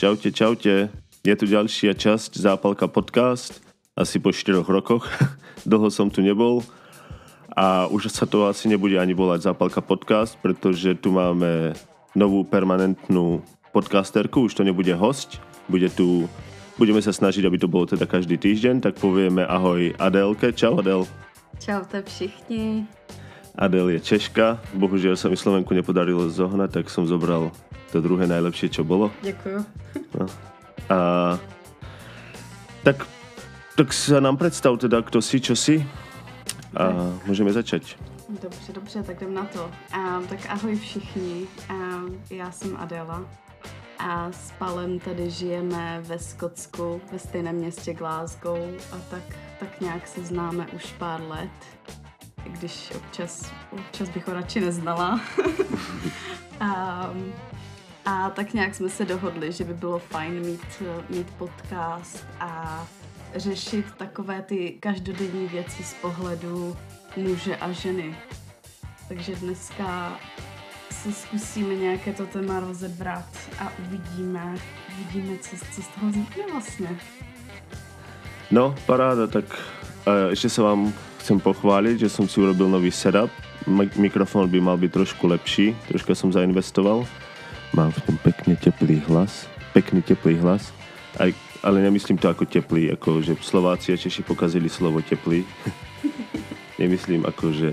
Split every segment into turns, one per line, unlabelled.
Čaute, čaute. Je tu ďalšia časť Zápalka podcast. Asi po 4 rokoch. Dlho som tu nebol. A už sa to asi nebude ani volať Zápalka podcast, pretože tu máme novú permanentnú podcasterku. Už to nebude host. Bude tu... Budeme sa snažiť, aby to bolo teda každý týždeň, tak povieme ahoj Adelke. Čau Adel.
Čaute všichni.
Adel je Češka. Bohužiaľ sa mi Slovenku nepodarilo zohnať, tak som zobral to druhé najlepšie, čo bolo.
Děkuju.
No. A tak, tak sa nám predstav teda, kto si, čo si. A můžeme začať.
Dobře, dobře, tak jdem na to. Um, tak ahoj všichni, um, já jsem Adela a s Palem tady žijeme ve Skotsku, ve stejném městě Glasgow a tak, tak nějak se známe už pár let, i když občas, občas bych ho radši neznala. um, a tak nějak jsme se dohodli, že by bylo fajn mít, mít podcast a řešit takové ty každodenní věci z pohledu muže a ženy. Takže dneska se zkusíme nějaké to téma rozebrat a uvidíme, uvidíme, co, co z toho vznikne vlastně.
No, paráda, tak uh, ešte sa vám chcem pochváliť, že som si urobil nový setup. Mik- mikrofon by mal byť trošku lepší, troška som zainvestoval. Mám v tom pekne teplý hlas, pekný teplý hlas, Aj, ale nemyslím to ako teplý, ako že Slováci a Češi pokazili slovo teplý. nemyslím ako, že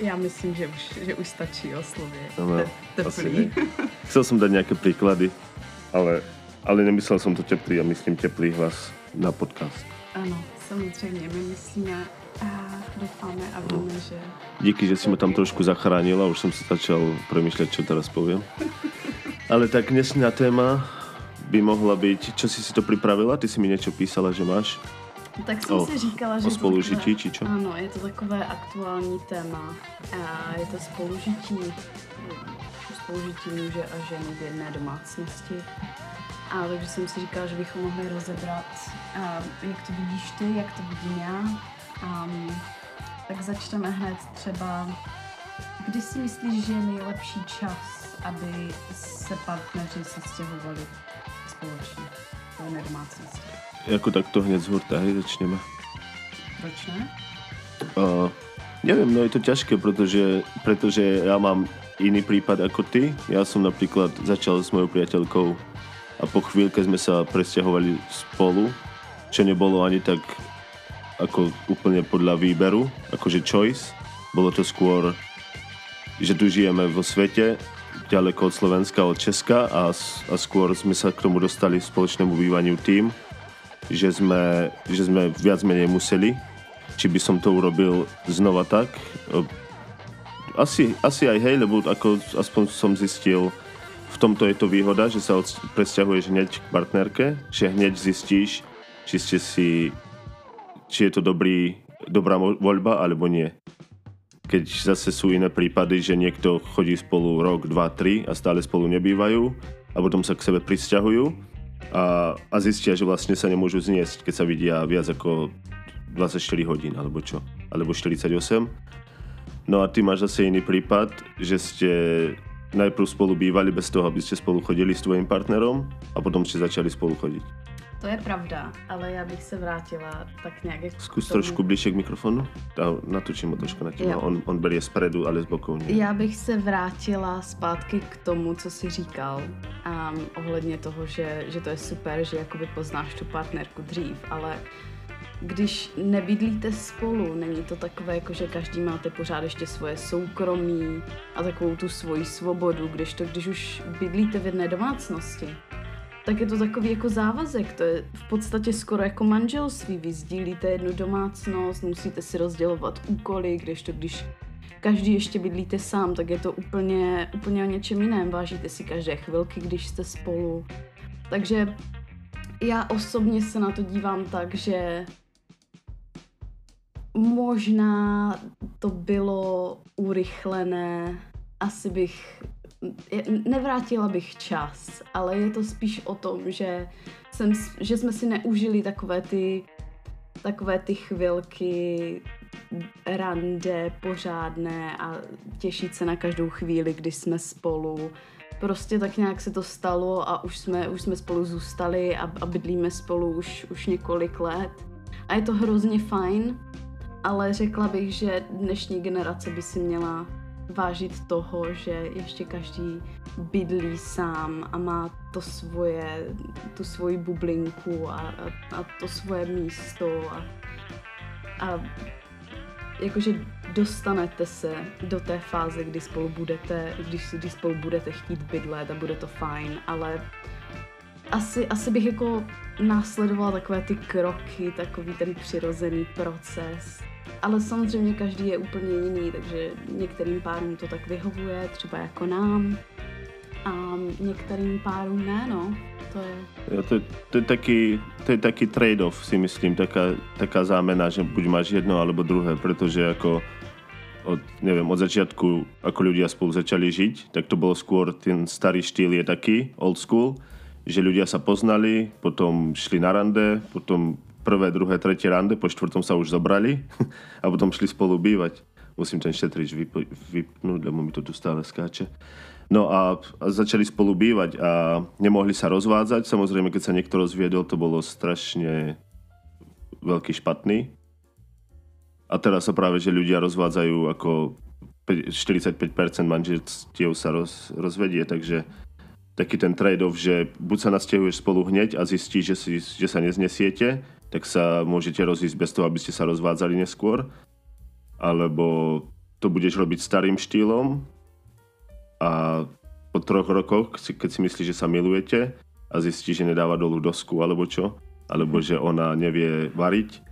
Já myslím, že už, že už stačí o slově.
Ano,
Te-
asi
teplý.
Chcel som dať nejaké príklady, ale, ale nemyslel som to teplý a myslím teplý hlas na podcast.
Ano, samozřejmě, my myslíme a doufáme a víme, že
Díky, že si ma tam trošku zachránil a už som sa začal premýšľať, čo teraz poviem. Ale tak dnešná téma by mohla byť, čo si si to pripravila? Ty si mi niečo písala, že máš
Tak jsem
O-
si říkala, že
o spolužití,
takové-
či čo?
Ano, je to takové aktuální téma. A je to spolužití, spolužití muže a ženy v jedné domácnosti. A takže jsem si říkala, že bychom mohli rozebrat, a, jak to vidíš ty, jak to vidím já. Um, tak začneme hned třeba, kdy si myslíš, že je nejlepší čas, aby se partneři se stěhovali společně do jedné domácnosti?
Jako takto hneď z hurta, začneme.
Proč ne?
Uh, neviem, no je to ťažké, pretože, pretože ja mám iný prípad ako ty. Ja som napríklad začal s mojou priateľkou a po chvíľke sme sa presťahovali spolu, čo nebolo ani tak ako úplne podľa výberu, akože choice. Bolo to skôr, že tu žijeme vo svete, ďaleko od Slovenska, od Česka a, a skôr sme sa k tomu dostali v spoločnému bývaniu tým, že sme, že sme viac menej museli. Či by som to urobil znova tak? E, Asi, asi aj hej, lebo ako aspoň som zistil, v tomto je to výhoda, že sa presťahuješ hneď k partnerke, že hneď zistíš, či ste si či je to dobrý, dobrá voľba, alebo nie. Keď zase sú iné prípady, že niekto chodí spolu rok, dva, tri a stále spolu nebývajú a potom sa k sebe prisťahujú a, a zistia, že vlastne sa nemôžu zniesť, keď sa vidia viac ako 24 hodín, alebo čo, alebo 48. No a ty máš zase iný prípad, že ste najprv spolu bývali bez toho, aby ste spolu chodili s tvojím partnerom a potom ste začali spolu chodiť.
To je pravda, ale já bych se vrátila tak nějak jako k tomu.
trošku bližšie k mikrofonu. A natočím ho trošku na teba.
Jo.
On, on berie spredu, ale z bokou nie.
Já bych se vrátila zpátky k tomu, co jsi říkal um, ohledně toho, že, že to je super, že jakoby poznáš tu partnerku dřív, ale když nebydlíte spolu, není to takové, jako že každý máte pořád ještě svoje soukromí a takovou tu svoji svobodu, když to, když už bydlíte v jedné domácnosti, tak je to takový jako závazek, to je v podstatě skoro jako manželství, vy sdílíte jednu domácnost, musíte si rozdělovat úkoly, když to, když každý ještě bydlíte sám, tak je to úplně, úplně o něčem jiném, vážíte si každé chvilky, když jste spolu. Takže já osobně se na to dívám tak, že možná to bylo urychlené, asi bych nevrátila bych čas, ale je to spíš o tom, že, jsem, že jsme si neužili takové ty, takové ty chvilky rande pořádné a těšit se na každou chvíli, kdy jsme spolu, prostě tak nějak se to stalo a už jsme, už jsme spolu zůstali a, a bydlíme spolu už, už několik let. A je to hrozně fajn, ale řekla bych, že dnešní generace by si měla vážit toho, že ještě každý bydlí sám a má to svoje, tu svoji bublinku a, a, a to svoje místo a, a jakože dostanete se do té fáze, kdy spolu budete, když, když spolu budete chtít bydlet a bude to fajn, ale asi, asi bych jako následovala takové ty kroky, takový ten přirozený proces. Ale samozřejmě každý je úplně jiný, takže některým párům to tak vyhovuje, třeba jako nám, a některým párům ne, no. To je...
Jo, to, to, je taký, to je taký trade-off, si myslím, taká, taká zámena, že buď máš jedno alebo druhé, protože jako od, neviem, od začiatku, ako ľudia spolu začali žiť, tak to bolo skôr, ten starý štýl je taký, old school, že ľudia sa poznali, potom šli na rande, potom prvé, druhé, tretie rande, po štvrtom sa už zobrali a potom šli spolu bývať. Musím ten šetrič vyp- vypnúť, lebo mi to tu stále skáče. No a, a začali spolu bývať a nemohli sa rozvádzať. Samozrejme, keď sa niekto rozviedol, to bolo strašne veľký špatný a teraz sa práve, že ľudia rozvádzajú ako 45% manželstiev sa roz, rozvedie, takže taký ten trade-off, že buď sa nasťahuješ spolu hneď a zistíš, že, si, že sa neznesiete, tak sa môžete rozísť bez toho, aby ste sa rozvádzali neskôr, alebo to budeš robiť starým štýlom a po troch rokoch, keď si myslíš, že sa milujete a zistíš, že nedáva dolu dosku alebo čo, alebo že ona nevie variť,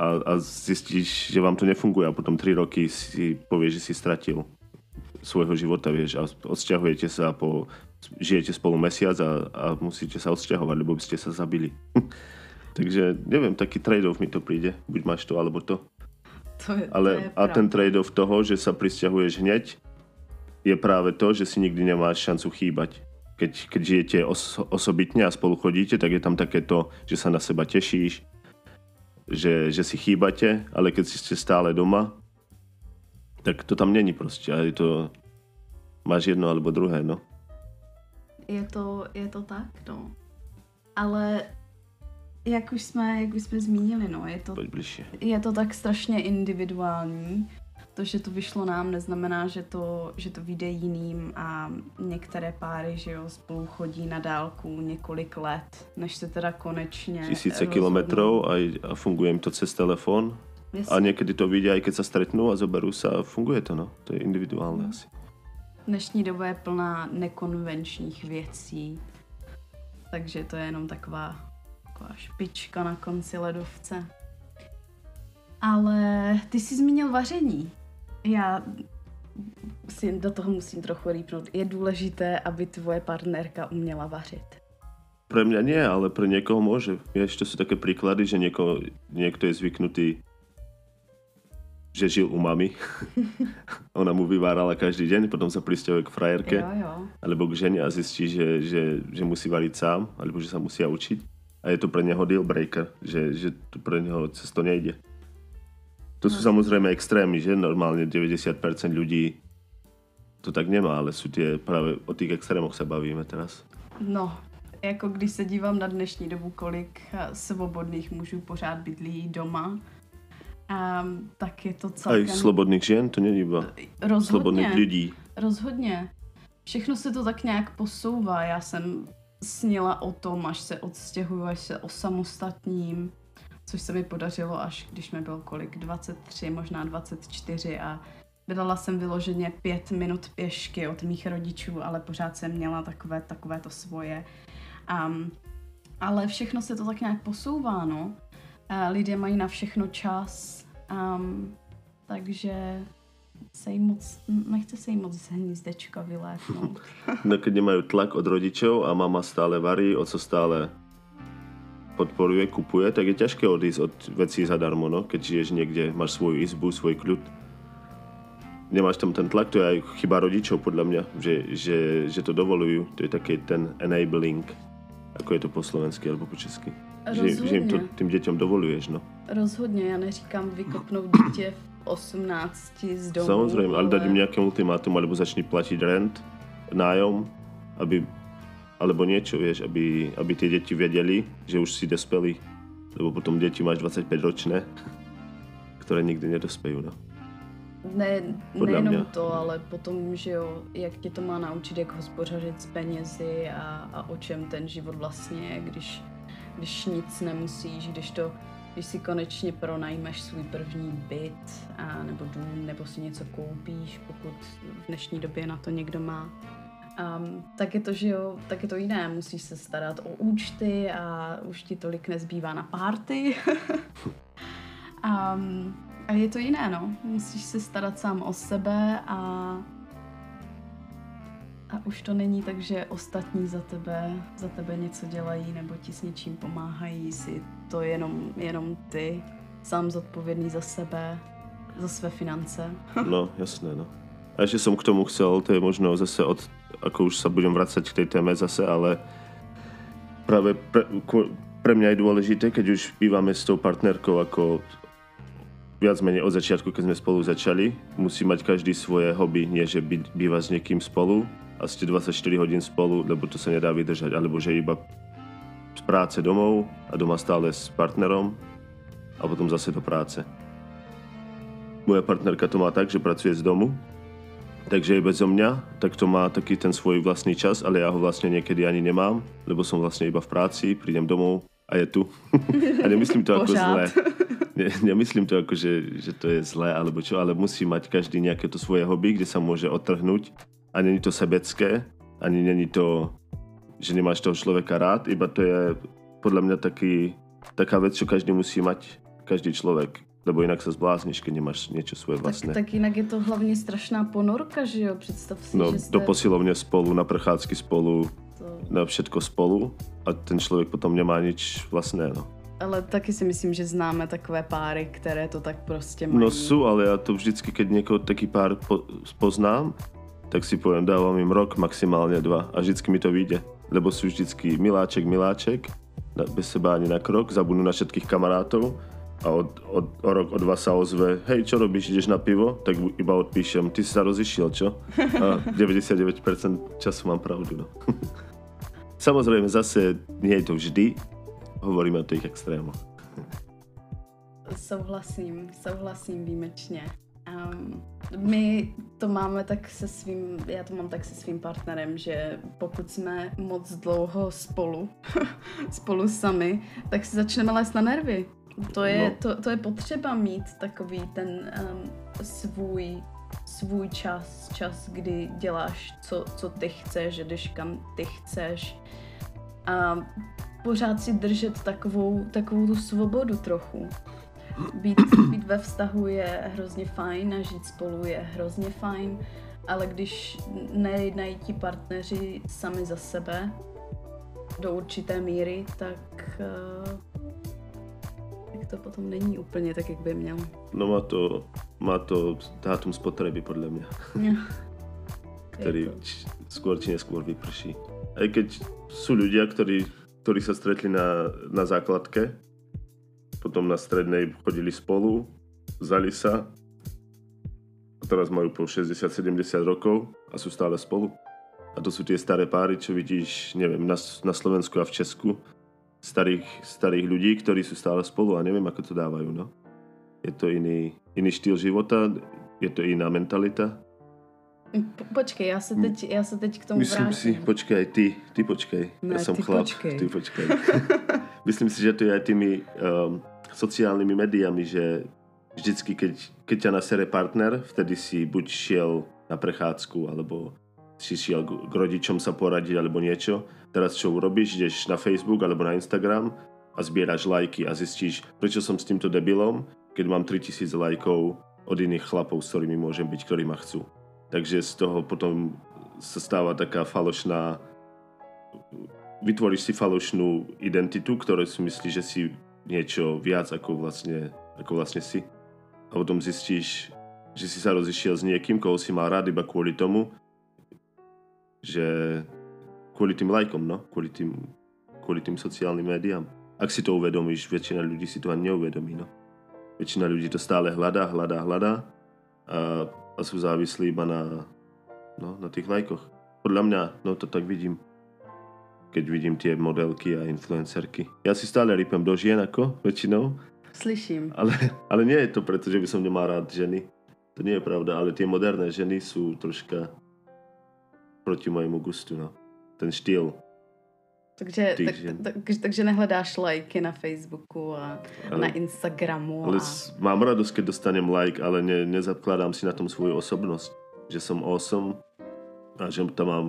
a, a zistíš, že vám to nefunguje a potom tři roky si povieš, že si stratil svojho života, vieš, a odsťahujete sa po, žijete spolu mesiac a, a musíte sa odsťahovať, lebo by ste sa zabili. Takže neviem, taký trade-off mi to príde, buď máš to, alebo to.
to je,
Ale,
to je
a ten trade-off toho, že sa prisťahuješ hneď, je práve to, že si nikdy nemáš šancu chýbať. Keď, keď žijete os, osobitne a spolu chodíte, tak je tam takéto, že sa na seba tešíš, že, že si chýbate, ale keď ste stále doma, tak to tam není prostě. A je to, máš jedno alebo druhé, no.
Je to, je to tak, no. Ale jak už jsme, jak už jsme zmínili, no, je to, je to tak strašně individuální to, že to vyšlo nám, neznamená, že to, že to vyjde jiným a některé páry, že jo, spolu chodí na dálku několik let, než se teda konečně
Tisíce kilometrů a, a funguje jim to cez telefon. Jasně. A někdy to vidí, i když se stretnou a zoberou se a funguje to, no. To je individuální hmm. asi.
Dnešní doba je plná nekonvenčních věcí, takže to je jenom taková, taková špička na konci ledovce. Ale ty jsi zmínil vaření. Já si do toho musím trochu rýpnout. Je důležité, aby tvoje partnerka uměla vařit.
Pre mňa nie, ale pre niekoho môže. Vieš, to sú také príklady, že nieko, niekto je zvyknutý, že žil u mami. Ona mu vyvárala každý deň, potom sa prisťahuje k frajerke.
Jo, jo.
Alebo k žene a zistí, že, že, že musí variť sám, alebo že sa musia učiť. A je to pre neho deal breaker, že, že to pre neho cesto nejde. To sú samozrejme extrémy, že normálne 90% ľudí to tak nemá, ale sú tie práve o tých extrémoch se bavíme teraz.
No, jako když se dívám na dnešní dobu, kolik eh, svobodných mužů pořád bydlí doma, um, tak je to celkem...
Aj slobodných žen, to není iba
rozhodně,
slobodných lidí.
Rozhodně. Všechno se to tak nějak posouvá. Já jsem snila o tom, až se odstěhuju, až se osamostatním což se mi podařilo až když mi bylo kolik, 23, možná 24 a Vydala jsem vyloženě pět minut pěšky od mých rodičů, ale pořád jsem měla takové, takové to svoje. Um, ale všechno se to tak nějak posouvá, no. Uh, lidé mají na všechno čas, um, takže se jim moc, nechce se jim moc z hnízdečka vylétnout.
No, keď nemají tlak od rodičů a mama stále varí, co stále podporuje, kupuje, tak je ťažké odísť od vecí zadarmo, no? keď žiješ niekde, máš svoju izbu, svoj kľud. Nemáš tam ten tlak, to je aj chyba rodičov podľa mňa, že, že, že to dovolujú. To je taký ten enabling, ako je to po slovensky alebo po česky. Že, že im to tým deťom dovoluješ, no.
Rozhodně, já neříkám vykopnout dítě v 18 z domu.
Samozrejme, ale, ale dať im nejaké ultimátum, alebo začni platiť rent, nájom, aby, alebo niečo, vieš, aby, aby tie deti vedeli, že už si dospelí, lebo potom deti máš 25 ročné, ktoré nikdy nedospejú, no.
Ne,
Podle
nejenom
mě.
to, ale potom, že jo, jak tě to má naučit, jak hospodařit s penězi a, a o čem ten život vlastně je, když, když nic nemusíš, když to, když si konečně pronajmeš svůj první byt a, nebo dům, nebo si něco koupíš, pokud v dnešní době na to někdo má. Um, tak je to, že jo, tak je to jiné. Musíš se starat o účty a už ti tolik nezbývá na párty. um, a je to jiné, no. Musíš se starat sám o sebe a a už to není tak, že ostatní za tebe, za tebe něco dělají nebo ti s něčím pomáhají, si to jenom, jenom ty, sám zodpovědný za sebe, za své finance.
No, jasné, no. A ešte som k tomu chcel, to je možno zase od, ako už sa budem vracať k tej téme zase, ale práve pre, pre mňa je dôležité, keď už bývame s tou partnerkou ako viac menej od začiatku, keď sme spolu začali, musí mať každý svoje hobby, nie že býva s niekým spolu a ste 24 hodín spolu, lebo to sa nedá vydržať, alebo že iba z práce domov a doma stále s partnerom a potom zase do práce. Moja partnerka to má tak, že pracuje z domu, takže je bezo mňa, tak to má taký ten svoj vlastný čas, ale ja ho vlastne niekedy ani nemám, lebo som vlastne iba v práci, prídem domov a je tu. a nemyslím to ako
Pořád.
zlé. Ne, nemyslím to ako, že, že to je zlé alebo čo, ale musí mať každý nejaké to svoje hobby, kde sa môže otrhnúť a není to sebecké, ani není to, že nemáš toho človeka rád, iba to je podľa mňa taký, taká vec, čo každý musí mať, každý človek, lebo inak sa zblázniš, keď nemáš niečo svoje vlastné.
Tak, tak jinak je to hlavně strašná ponorka, že jo? Představ si,
No,
že jste
do posilovne spolu, na prechádzky spolu,
to...
na všetko spolu a ten človek potom nemá nič vlastné, no.
Ale taky si myslím, že známe takové páry, které to tak prostě mají.
No sú, ale ja to vždycky, keď niekoho taký pár po, poznám, tak si poviem, dávam im rok, maximálne dva a vždycky mi to vyjde. Lebo sú vždycky miláček, miláček, bez seba ani na krok, zabudnú na všetkých kamarátov a od, od, o rok, o dva sa ozve, hej, čo robíš, ideš na pivo? Tak iba odpíšem, ty si sa rozišiel, čo? A 99% času mám pravdu, no. Samozrejme, zase nie je to vždy, hovoríme o tých extrémoch.
Souhlasím, souhlasím výjimečně. Um, my to máme tak se svým, já to mám tak se svým partnerem, že pokud jsme moc dlouho spolu, spolu sami, tak si začneme lézt na nervy. To je,
No.
to, to je potřeba mít takový ten um, svůj, svůj čas, čas, kdy děláš, co, co ty chceš, že jdeš kam ty chceš. A pořád si držet takovou, takovou tu svobodu trochu. Být, být ve vztahu je hrozně fajn a žít spolu je hrozně fajn, ale když nejednají ti partneři sami za sebe do určité míry, tak, eh, tak to potom není úplně tak, jak by mělo.
No má to, má to dátum spotreby podľa mňa, ktorý
Je to-
č- skôr či neskôr vyprší. Aj keď sú ľudia, ktorí, ktorí sa stretli na, na základke, potom na strednej chodili spolu, vzali sa a teraz majú po 60-70 rokov a sú stále spolu. A to sú tie staré páry, čo vidíš, neviem, na, na Slovensku a v Česku. Starých, starých ľudí, ktorí sú stále spolu a neviem, ako to dávajú, no. Je to iný, iný štýl života, je to iná mentalita.
Po, počkej, já se teď, já se teď k tomu
Myslím
vrátím.
si, počkej, ty, ty počkej.
Ne,
ja som
ty
chlap,
počkej.
ty počkej. Myslím si, že to je aj tými um, sociálnymi médiami, že vždycky, keď, keď ťa nasere partner, vtedy si buď šiel na prechádzku, alebo si šiel k, rodičom sa poradiť, alebo niečo. Teraz čo urobíš? Ideš na Facebook alebo na Instagram a zbieraš lajky a zistíš, prečo som s týmto debilom, keď mám 3000 lajkov od iných chlapov, s ktorými môžem byť, ktorí ma chcú. Takže z toho potom sa stáva taká falošná vytvoríš si falošnú identitu, ktorú si myslíš, že si niečo viac ako vlastne, ako vlastne si. A potom zistíš, že si sa rozišiel s niekým, koho si mal rád iba kvôli tomu, že kvôli tým lajkom, no, kvôli tým, kvôli tým sociálnym médiám. Ak si to uvedomíš, väčšina ľudí si to ani neuvedomí, no. Väčšina ľudí to stále hľadá, hľadá, hľadá a, a sú závislí iba na, no, na tých lajkoch. Podľa mňa, no to tak vidím. Keď vidím tie modelky a influencerky. Ja si stále rypem do žien ako väčšinou,
Slyším.
ale, ale nie je to preto, že by som nemal rád ženy. To nie je pravda, ale tie moderné ženy sú troška proti mojemu gustu, no. Ten štýl.
Takže, tak,
žen.
tak, takže nehledáš lajky na Facebooku a
Ale-
na Instagramu.
Ale
a...
mám radosť, keď dostanem like, ale ne, nezakladám si na tom svoju osobnosť. Že som awesome a že tam mám...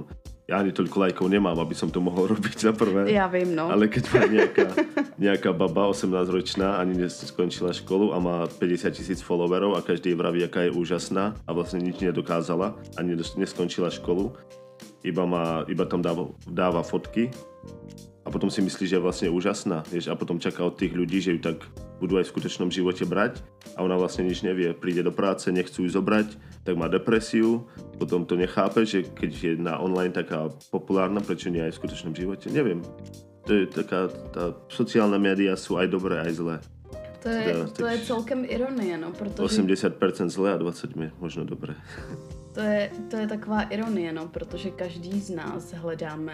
Ja ani toľko lajkov nemám, aby som to mohol robiť za prvé.
Já vím, no.
Ale keď má nejaká, nejaká baba 18-ročná, ani neskončila školu a má 50 tisíc followerov a každý vraví, aká je úžasná a vlastne nič nedokázala, ani neskončila školu, iba, má, iba tam dáva, dáva fotky a potom si myslí, že je vlastne úžasná. Vieš, a potom čaká od tých ľudí, že ju tak budú aj v skutočnom živote brať a ona vlastne nič nevie. Príde do práce, nechcú ju zobrať, tak má depresiu, potom to nechápe, že keď je na online taká populárna, prečo nie aj v skutočnom živote. Neviem. To je taká, tá, sociálne médiá sú aj dobré, aj zlé.
To je,
Teda,
to je celkem ironie, no, protože
80% zlé a 20 je možno dobré.
to je, to je taková ironie, no, protože každý z nás hledáme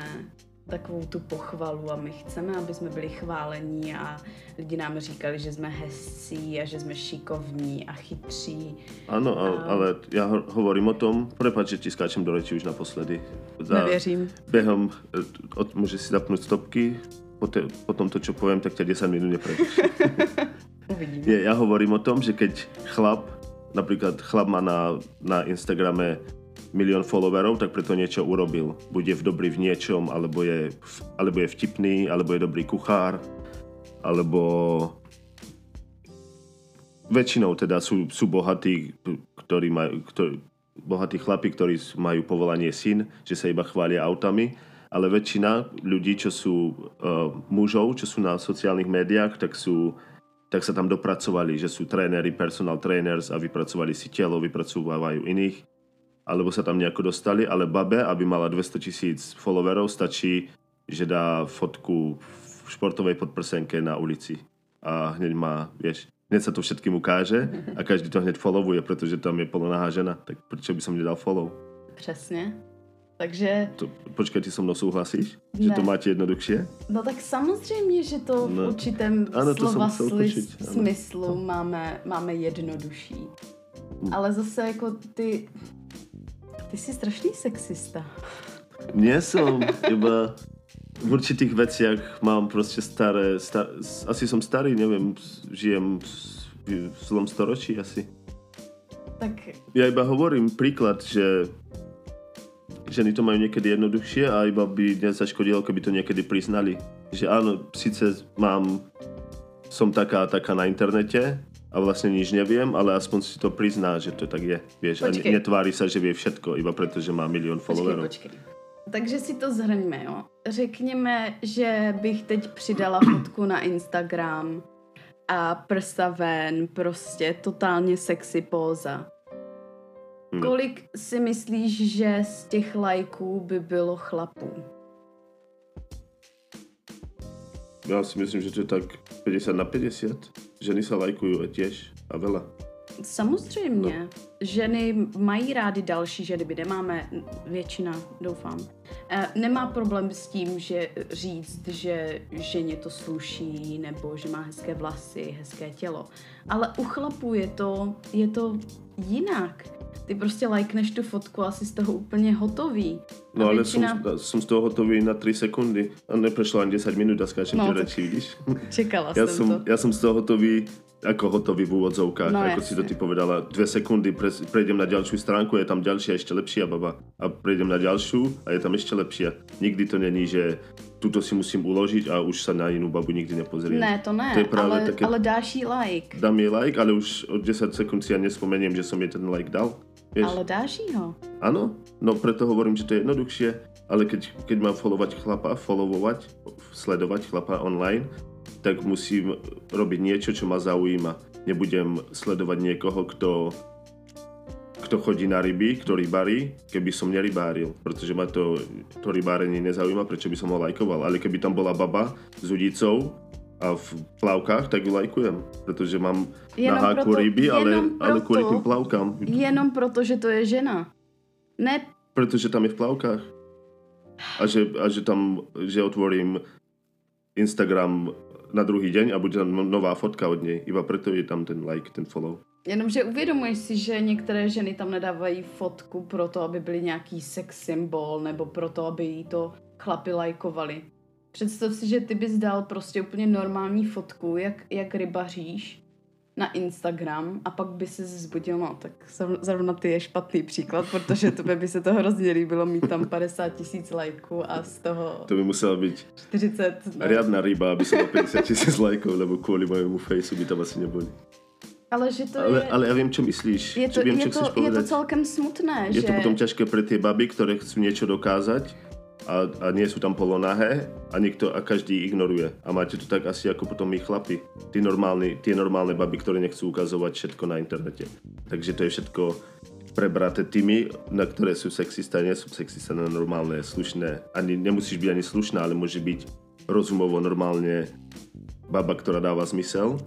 takovou tu pochvalu a my chceme, aby jsme byli chválení a lidi nám říkali, že jsme hezcí a že jsme šikovní a chytří.
Áno, ale, ale ho- hovorím o tom, prepáč, že ti skáčem do reči už naposledy.
Nevěřím.
Behom, e, od, môžeš si zapnúť stopky, po, te, po tomto, čo poviem, tak ťa 10 minút neprejdeš.
Uvidíme.
Nie, ja hovorím o tom, že keď chlap, napríklad chlap má na, na Instagrame milión followerov, tak preto niečo urobil. Bude v dobrý v niečom, alebo je, alebo je vtipný, alebo je dobrý kuchár, alebo väčšinou teda sú, sú bohatí, ktorí majú, ktorí, bohatí chlapi, ktorí majú povolanie syn, že sa iba chvália autami, ale väčšina ľudí, čo sú uh, mužov, čo sú na sociálnych médiách, tak sú tak sa tam dopracovali, že sú tréneri, personal trainers a vypracovali si telo, vypracovávajú iných, alebo sa tam nejako dostali, ale babe, aby mala 200 tisíc followerov, stačí, že dá fotku v športovej podprsenke na ulici a hneď má, vieš, hneď sa to všetkým ukáže a každý to hneď followuje, pretože tam je polonahá žena, tak prečo by som nedal follow?
Přesně. Takže,
To, počkaj, ty so mnou souhlasíš? Že
Ne.
to máte jednoduchšie?
no tak samozřejmě, že to v
No.
určitém
Ano, to jsem
slova sli-
počuť, ano.
smyslu máme, máme jednodušší.
Hm.
Ale zase jako ty, ty jsi strašný sexista.
Nie som, iba v určitých veciach mám proste staré, star, asi som starý, neviem, žijem v, v zlom storočí asi.
Tak
Ja iba hovorím príklad, že ženy to majú niekedy jednoduchšie a iba by nezaškodilo, keby to niekedy priznali. Že áno, síce mám, som taká a taká na internete a vlastne nič neviem, ale aspoň si to prizná, že to tak je. Vieš, a
Počkej.
ne- netvári sa, že vie všetko, iba preto, že má
počkej,
followerov.
počkej. Takže si to zhrňme, jo. Řekněme, že bych teď přidala fotku na Instagram a prsa ven, prostě totálně sexy póza.
Hmm.
Kolik si myslíš, že z těch lajků by bylo chlapů?
Ja si myslím, že to je tak 50 na 50. Ženy sa lajkujú tiež a veľa.
Samozřejmě.
No.
Ženy mají rády další ženy, my nemáme, většina, doufám, eh, nemá problém s tím, že říct, že ženě to sluší, nebo že má hezké vlasy, hezké tělo. Ale u chlapů je to, je to jinak. Ty prostě lajkneš tu fotku a jsi z toho úplně hotový. A
No ale
většina...
som, som z toho hotový na 3 sekundy. A neprešlo ani 10 minút a skáčem
No,
reči, vidíš?
Čekala
Ja
jsem to.
ja som z toho hotový ako hotový v úvodzovkách,
No,
ako si to
jasne.
ty povedala. Dve sekundy, pre, prejdem na ďalšiu stránku, je tam ďalšia ešte lepšia baba. A prejdem na ďalšiu a je tam ešte lepšia. Nikdy to není, že tuto si musím uložiť a už sa na inú babu nikdy nepozriem.
Ne, to ne,
To je právě
ale,
také-
ale dáš jí like.
Dám jej like, ale už od 10 sekúnd si ja nespomeniem, že som jej ten like dal. Vieš?
Ale dáš jí ho.
Áno, no preto hovorím, že to je jednoduchšie, ale keď, keď mám followovať chlapa, followovať, sledovať chlapa online, tak musím robiť niečo, čo ma zaujíma. Nebudem sledovať niekoho, kto, kto chodí na ryby, kto rybári, keby som nerybáril, pretože ma to, to rybárenie nezaujíma, prečo by som ho lajkoval. Ale keby tam bola baba s udicou a v plavkách, tak ju lajkujem, pretože mám
Jenom
na háku
proto-
ryby, ale,
jenom
ale kvôli
proto-
tým plavkám.
Jenom proto, že to je žena. Ne,
Pretože tam je v plavkách. A že, a že tam, že otvorím Instagram na druhý deň a bude tam no- nová fotka od něj. Iba preto je tam ten like, ten follow.
Jenomže uvědomuješ si, že některé ženy tam nedávají fotku proto, aby byly nějaký sex symbol, nebo proto, aby jí to chlapi lajkovali. Představ si, že ty bys dal prostě úplně normální fotku, jak, jak rybaříš na Instagram a pak by se zbudil, no tak zrovna ty je špatný příklad, protože to by se to hrozně líbilo mít tam 50 tisíc lajků a z toho...
To by musela být
40...
No. Riadna ryba, aby se 50 tisíc lajků, nebo kvůli mojemu fejsu by tam asi nebyli.
Ale že to
ale,
je...
ale já vím, čo myslíš.
Je to,
vím,
je, to, je to celkem smutné,
Je
že...
to potom těžké pro ty baby, které chcú něco dokázat a, a nie sú tam polonahé a nikto a každý ignoruje. A máte to tak asi ako potom my chlapi. Tí normálni, tie normálne baby, ktoré nechcú ukazovať všetko na internete. Takže to je všetko prebraté tými, na ktoré sú sexista, nie sú sexista na normálne, slušné. Ani nemusíš byť ani slušná, ale môže byť rozumovo normálne baba, ktorá dáva zmysel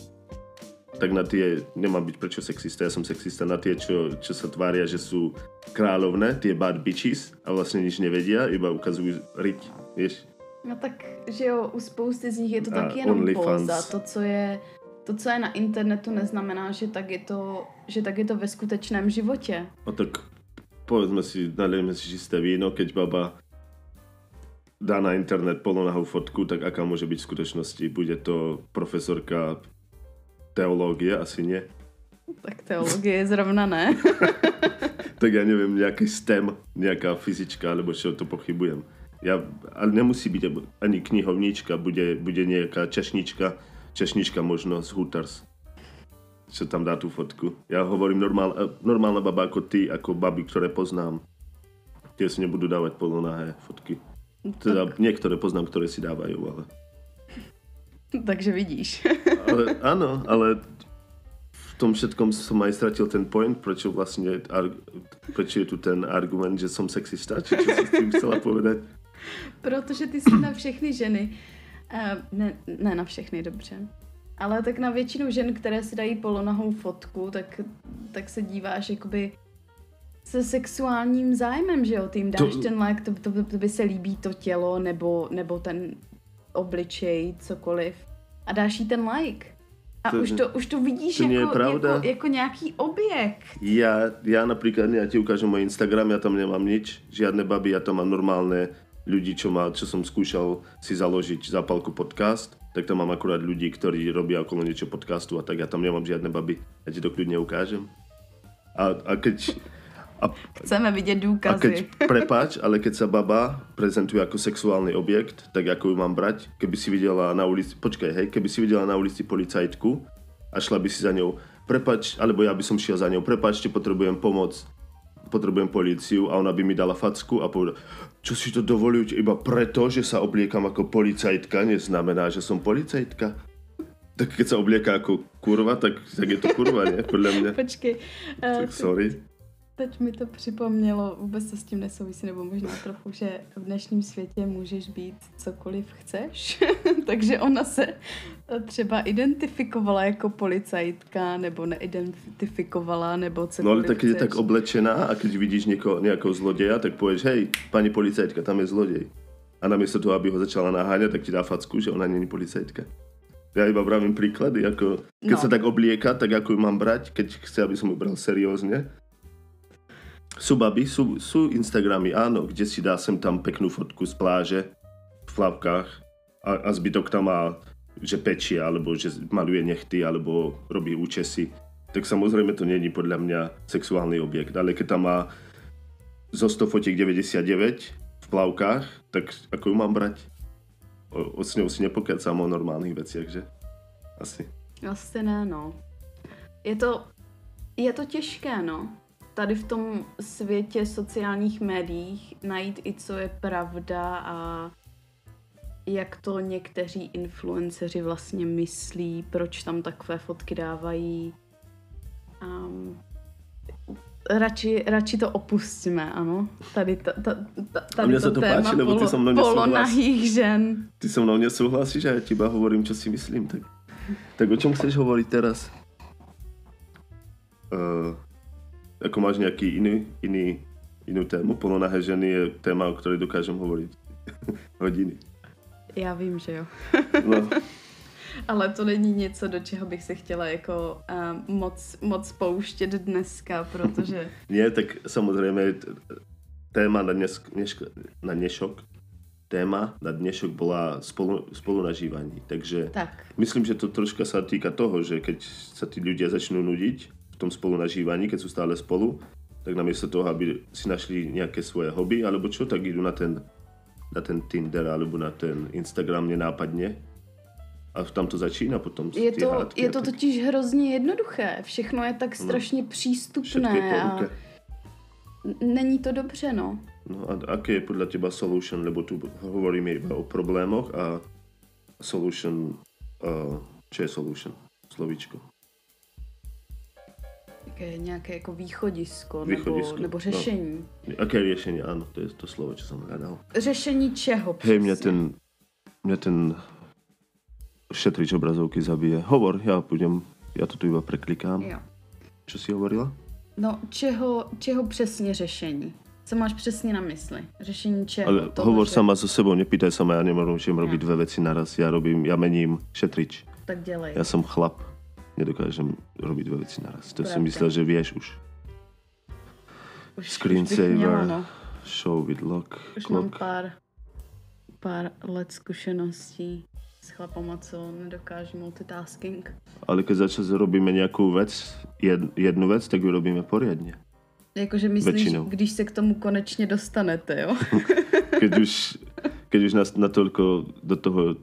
tak na tie nemám byť prečo sexista, ja som sexista na tie, čo, čo sa tvária, že sú kráľovné, tie bad bitches a vlastne nič nevedia, iba ukazujú riť, vieš.
No tak, že jo, u spousty z nich je to taky jenom póza. To, co je to, co je na internetu, neznamená, že tak je to, že tak je to ve skutečném životě.
No tak povedzme si, nalejme si čisté víno, keď baba dá na internet polonahou fotku, tak aká môže byť v skutečnosti? Bude to profesorka teológie asi nie.
Tak teológie zrovna ne.
tak ja neviem, nejaký STEM, nejaká fyzička, alebo čo to pochybujem. Ja, ale nemusí byť ani knihovníčka, bude, bude nejaká češnička, češnička možno z Hooters, čo tam dá tú fotku. Ja hovorím normál, normálna baba ako ty, ako baby, ktoré poznám. Tie si nebudú dávať polonahé fotky. Teda tak. niektoré poznám, ktoré si dávajú, ale...
Takže vidíš.
ale, áno, ale v tom všetkom som aj stratil ten point, prečo vlastne, prečo je tu ten argument, že som sexista, či čo si s tým chcela povedať?
Protože ty jsi na všechny ženy, uh, ne, ne na všechny, dobře, ale tak na většinu žen, které si dají polonahou fotku, tak, tak se díváš jakoby se sexuálním zájmem, že jo, ty jim dáš to... ten like, to, to, to by se líbí to tělo, nebo, nebo ten obličej, cokoliv a dáš jí ten like. A to, už, to, už to vidíš to jako, jako, jako nějaký objekt.
Já, já například, já ti ukážu můj Instagram, já tam nemám nič, žádné baby, já tam mám normálné ľudí, čo, má, čo som skúšal si založiť zápalku podcast, tak tam mám akurát ľudí, ktorí robia okolo niečo podcastu a tak ja tam nemám žiadne baby. Ja ti to kľudne ukážem. A, a keď,
a, Chceme vidět důkazy.
A keď, prepáč, ale keď sa baba prezentuje ako sexuálny objekt, tak ako ju mám brať? Keby si videla na ulici, počkaj, hej, keby si videla na ulici policajtku a šla by si za ňou, prepač, alebo ja by som šiel za ňou, prepačte, potrebujem pomoc, potrebujem policiu a ona by mi dala facku a povedala, čo si to dovolujú iba preto, že sa obliekam ako policajtka, neznamená, že som policajtka. Tak keď sa oblieká ako kurva, tak, tak je to kurva, nie? Podľa mňa.
Počkej.
Uh, tak sorry.
Teď mi to připomnělo, vůbec to s tím nesouvisí, nebo možná trochu, že v dnešním světě můžeš být cokoliv chceš. Takže ona se třeba identifikovala jako policajtka, nebo neidentifikovala, nebo cokoliv
No ale tak je tak oblečená a když vidíš něko, nějakou zloděja, tak pověš, hej, paní policajtka, tam je zloděj. A namiesto toho, aby ho začala naháňať, tak ti dá facku, že ona není policajtka. Ja iba vravím príklady, ako keď no. sa tak oblieka, tak ako ju mám brať, keď chce, aby som ju bral seriózne sú baby, sú, sú Instagramy, áno, kde si dá sem tam peknú fotku z pláže v plavkách a, a zbytok tam má, že pečie, alebo že maluje nechty, alebo robí účesy. Tak samozrejme to není podľa mňa sexuálny objekt, ale keď tam má zo 100 fotiek 99 v plavkách, tak ako ju mám brať? O, o s ňou si nepokecám o normálnych veciach, že? Asi.
Asi ne, no. Je to, je to těžké, no tady v tom světě sociálních médiích najít i co je pravda a jak to někteří influenceři vlastně myslí, proč tam takové fotky dávají. Um, radši, radši to opustíme, ano. Tady, ta, ta, ta, tady
mně to se to téma páči, nebo ty se mnou
polonahých žen.
Ty se mnou nesouhlasíš a já ti hovorím, co si myslím. Tak, tak o čem chceš hovorit teraz? Uh, jako máš nějaký jiný, jiný inú tému. Polonahé ženy je téma, o ktorej dokážem hovoriť hodiny.
Já vím, že jo.
No,
Ale to není něco, do čeho bych se chtěla jako uh, moc, moc pouštět dneska, protože
nie, tak samozrejme t- téma na, dnes, dnešk, na dnešok téma na dnešok bola spolu, spolunažívanie. Takže
tak,
myslím, že to troška sa týka toho, že keď sa tí ľudia začnú nudiť v tom spolunažívaní, keď sú stále spolu, tak namiesto toho, aby si našli nejaké svoje hobby alebo čo, tak idú na ten, na ten Tinder alebo na ten Instagram nenápadne a tam to začína potom.
je to,
hádky
je to
tak.
totiž hrozně jednoduché. Všechno je tak strašně
Všetko je
přístupné a není to dobře, no.
No a aké je podľa teba solution, lebo tu hovoríme iba o problémoch a solution, uh, čo je solution? Slovíčko.
Jaké nějaké jako východisko,
Východisko,
nebo, nebo
no.
řešení.
Aké je riešenie? Áno, to je to slovo, čo som hľadal.
Řešení čeho?
Hej, mňa
přesně?
ten, mňa ten šetrič obrazovky zabije. Hovor, ja budem, ja to tu iba preklikám.
Jo.
Čo si hovorila?
No, čeho, čeho přesně řešení? Co máš přesně na mysli? Řešení čeho?
Ale
Toho,
hovor
že-
sama so sebou, nepýtaj sa ma, ja nemôžem robiť dve veci naraz. Ja robím, ja mením šetrič.
Tak dělej.
Ja som chlap. Nedokážem robiť dve veci naraz. To som
Pravda.
myslel, že vieš už.
Už,
Screensaver.
No.
Show with lock,
už mám
clock.
pár, pár let zkušeností s chlapama, co nedokáží multitasking.
Ale keď začas robíme nejakú vec, jed, jednu vec, tak ju robíme poriadne.
Jakože myslíš,
Většinou.
když se k tomu konečně dostanete, jo?
Keď už, keď už nás natoľko do toho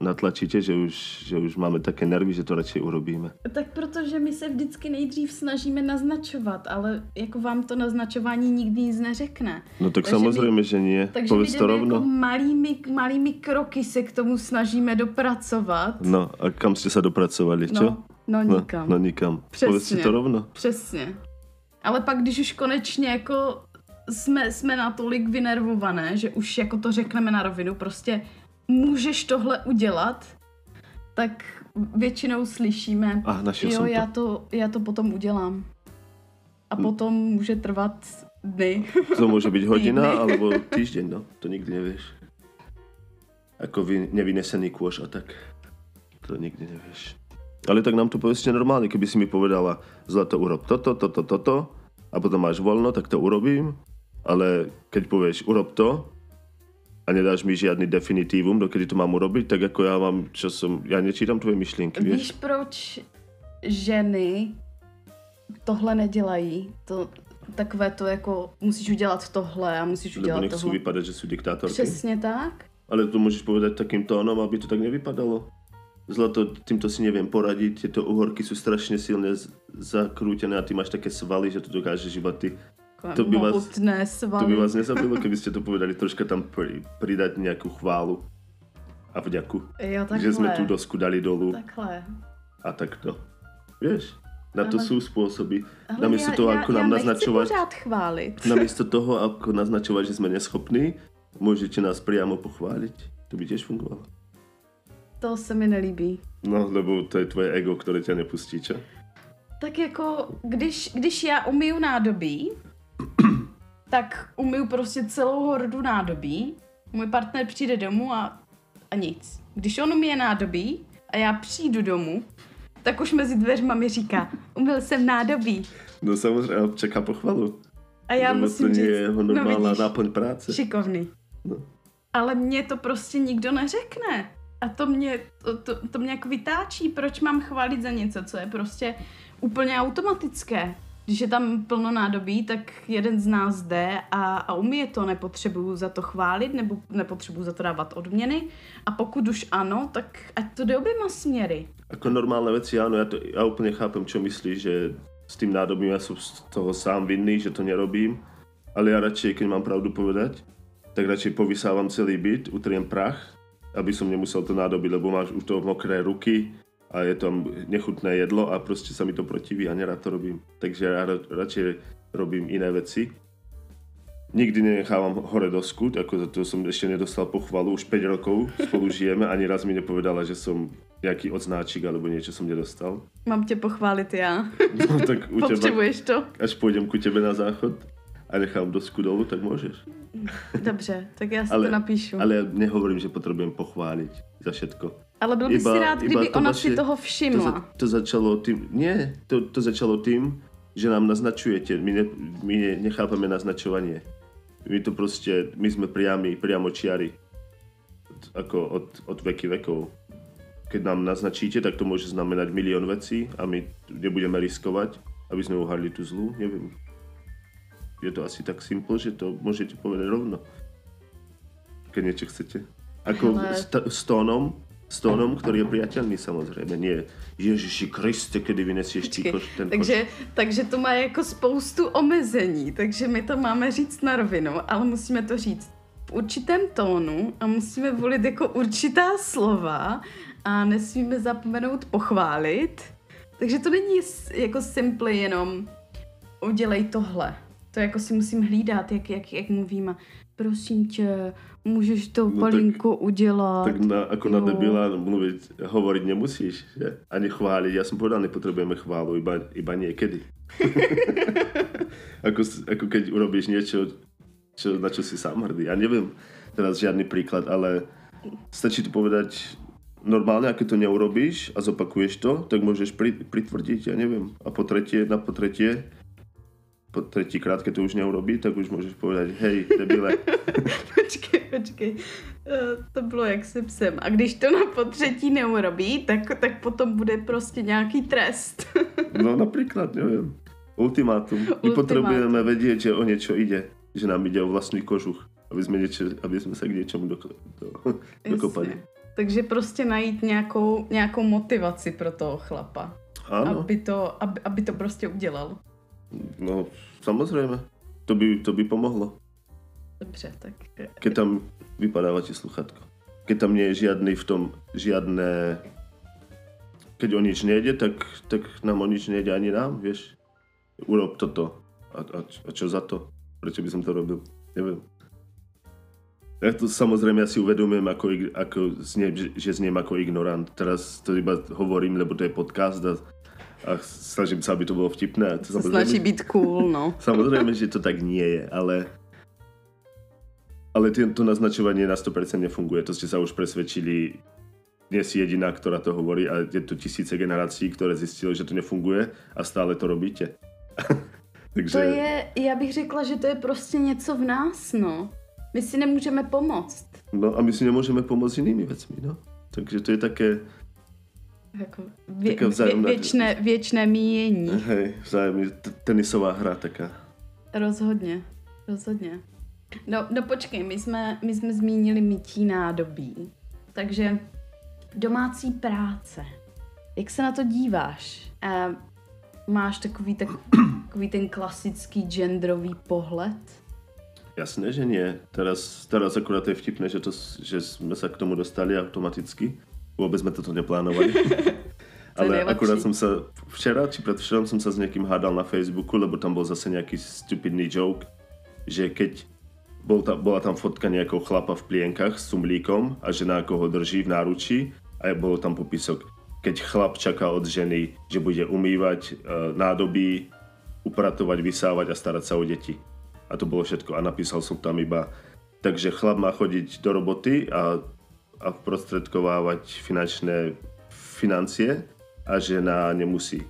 natlačíte, že už, že už máme také nervy, že to radšej urobíme.
tak protože my se vždycky nejdřív snažíme naznačovat, ale jako vám to naznačování nikdy nic neřekne.
No tak
Takže
samozrejme, že nie.
Takže my
Povedz to rovno.
jako malými, malými kroky se k tomu snažíme dopracovat.
No a kam ste sa dopracovali, čo?
No, no
no,
nikam.
no nikam.
Přesně.
Povedz si to rovno.
Přesně. Ale pak, když už konečně jako jsme, jsme natolik vynervované, že už jako to řekneme na rovinu, prostě můžeš tohle udělat, tak většinou slyšíme,
našiel
jo,
to.
já to, já to potom udělám. A potom může trvat dny.
To môže byť hodina alebo týždeň, no. To nikdy nevieš. Ako vy, nevynesený kôž a tak. To nikdy nevieš. Ale tak nám to povedzte normálne, keby si mi povedala, zlato urob toto, toto, toto a potom máš voľno, tak to urobím. Ale keď povieš, urob to a nedáš mi žiadny definitívum, dokedy to mám urobiť, tak ako ja mám, čo som, ja nečítam tvoje myšlienky,
Víš,
vieš?
proč ženy tohle nedělají? To, takové to jako musíš udělat tohle a musíš udělat
nechcú
tohle.
vypadať, že sú diktátorky.
Přesně tak.
Ale to môžeš povedať takým tónom, aby to tak nevypadalo. Zlato, týmto si neviem poradiť, tieto uhorky sú strašne silne z- zakrútené a ty máš také svaly, že to dokážeš iba ty. To by vás-
svaly.
To by vás nezabilo, keby ste to povedali, troška tam pri, pridať nejakú chválu a vďaku.
Jo, takhle.
Že sme tú dosku dali dolu
Takhle.
a takto. Vieš, na to
Ale-
sú spôsoby.
Ale
Namiesto toho, ako nám
já
naznačovať,
pořád chválit.
namiesto toho, ako naznačovať, že sme neschopní, môžete nás priamo pochváliť. To by tiež fungovalo.
To se mi nelíbí.
No, lebo to je tvoje ego, ktoré ťa nepustí, čo?
Tak jako, když, když já umiju nádobí, tak umiju prostě celou hordu nádobí. Můj partner přijde domů a, a nic. Když on umije nádobí a já přijdu domů, tak už mezi dveřma mi říká, umyl jsem nádobí.
No samozrejme, čaká pochvalu.
A já
lebo
musím
to
říct,
je jeho
no
normálna
vidíš,
náplň práce.
šikovný.
No.
Ale mě to prostě nikdo neřekne. A to mě, to, to, to mě jako vytáčí, proč mám chválit za něco, co je prostě úplně automatické. Když je tam plno nádobí, tak jeden z nás jde a, a umí to, nepotřebuju za to chválit, nebo nepotřebuju za to dávat odměny. A pokud už ano, tak ať to jde oběma směry.
Ako normálne veci, áno, ja, to, ja úplne chápem, čo myslíš, že s tým nádobím ja som z toho sám vinný, že to nerobím. Ale ja radšej, keď mám pravdu povedať, tak radšej povysávam celý byt, utriem prach, aby som nemusel to nádobiť, lebo máš už to mokré ruky a je tam nechutné jedlo a proste sa mi to protiví a nerád to robím. Takže ja ra- radšej robím iné veci. Nikdy nenechávam hore dosku, ako za to som ešte nedostal pochvalu, už 5 rokov spolu žijeme, ani raz mi nepovedala, že som nejaký odznáčik alebo niečo som nedostal.
Mám tě pochválit já.
No tak u teba,
Potřebuješ to?
až pôjdem ku tebe na záchod. a nechám dosku dolu, tak můžeš.
Dobře, tak já si ale, to napíšu.
Ale já nehovorím, že potřebujeme pochválit za všetko.
Ale byl by si rád, kdyby to ona vaše, si toho všimla.
To, za, to začalo tím, ne, to, to začalo tím, že nám naznačujete, my, ne, my ne, nechápeme naznačovanie. My to prostě, my jsme priami, priamo čiari. Ako od, od veky vekov. Keď nám naznačíte, tak to může znamenat milion vecí a my nebudeme riskovat, aby jsme uhadli tu zlu, nevím. Je to asi tak simple, že to můžete povedať rovno. Keď niečo chcete. Ako Hele. s tónom, s tónom, který je priateľný samozřejmě. Nie, Ježiši Kriste, kdy vynesieš ty koš, ten
takže, koš. takže to má jako spoustu omezení, takže my to máme říct na rovinu, ale musíme to říct v určitém tónu a musíme volit jako určitá slova a nesmíme zapomenout pochválit. Takže to není jako simple jenom udělej tohle. To jako si musím hlídat, jak, jak, jak mluvím. Prosím tě, můžeš to no palinko tak, udělat.
Tak na, jako no. na debila mluvit, hovoriť nemusíš, že? Ani chválit. Já jsem povedal, nepotřebujeme chválu, iba, iba někdy. ako, ako keď urobíš něco, čo, na čo si sám hrdý. Já nevím teraz žádný příklad, ale stačí to povedať normálně, jak to neurobíš a zopakuješ to, tak můžeš pritvrdit, já nevím. A po třetí, na po třetí, po třetíkrát, když to už neurobí, tak už můžeš povedať, hej, debile.
počkej, počkej. Uh, to bylo jak se psem. A když to na potřetí neurobí, tak, tak potom bude prostě nějaký trest.
no například, nevím. Ultimátum. My potřebujeme vědět, že o něco jde. Že nám jde o vlastní kožuch. Aby jsme, něče, aby jsme se k něčemu do, do, dokopali.
Takže prostě najít nějakou, nějakou motivaci pro toho chlapa. Ano. Aby to, aby, aby to prostě udělal.
No, samozřejmě. To by, to by pomohlo.
Dobře, tak...
Keď tam vypadává ti sluchatko. Keď tam nie je žiadny v tom, žiadne... Keď o nič nejde, tak, tak nám o nič nejde ani nám, vieš. Urob toto. A, a, a čo za to? Prečo by som to robil? Neviem. Ja to samozrejme ja si uvedomujem, ako, ako znie, že zniem ako ignorant. Teraz to iba hovorím, lebo to je podcast a, a snažím sa, aby to bolo vtipné. To
Snaží byť cool, no.
Samozrejme, že to tak nie je, ale ale to naznačovanie na 100% nefunguje. To ste sa už presvedčili nie si jediná, ktorá to hovorí a je to tisíce generací, které zjistili, že to nefunguje a stále to robíte.
Takže... To je, já bych řekla, že to je prostě něco v nás, no. My si nemůžeme pomoct.
No a my si nemůžeme pomoct jinými věcmi, no. Takže to je také...
Jako vě, vzájemná... věčné, věčné míjení.
Hej, vzájemně tenisová hra taká.
Rozhodně, rozhodně. No, no počkej, my jsme, my jsme zmínili mytí nádobí. Takže domácí práce. Jak se na to díváš? Uh, máš takový, tak, takový ten klasický genderový pohled?
Jasné, že nie. Teraz, teraz akurát je vtipné, že, to, že jsme se k tomu dostali automaticky. Vůbec jsme toto neplánovali. Ale akurát jsem se včera či předvčerom jsem se s někým hádal na Facebooku, lebo tam byl zase nějaký stupidný joke, že keď bol ta, bola tam fotka nejakého chlapa v plienkach s cumlíkom a žena ako ho drží v náručí a bolo tam popisok, keď chlap čaká od ženy, že bude umývať e, nádoby, upratovať, vysávať a starať sa o deti. A to bolo všetko. A napísal som tam iba, takže chlap má chodiť do roboty a, a prostredkovávať finančné financie a žena nemusí e,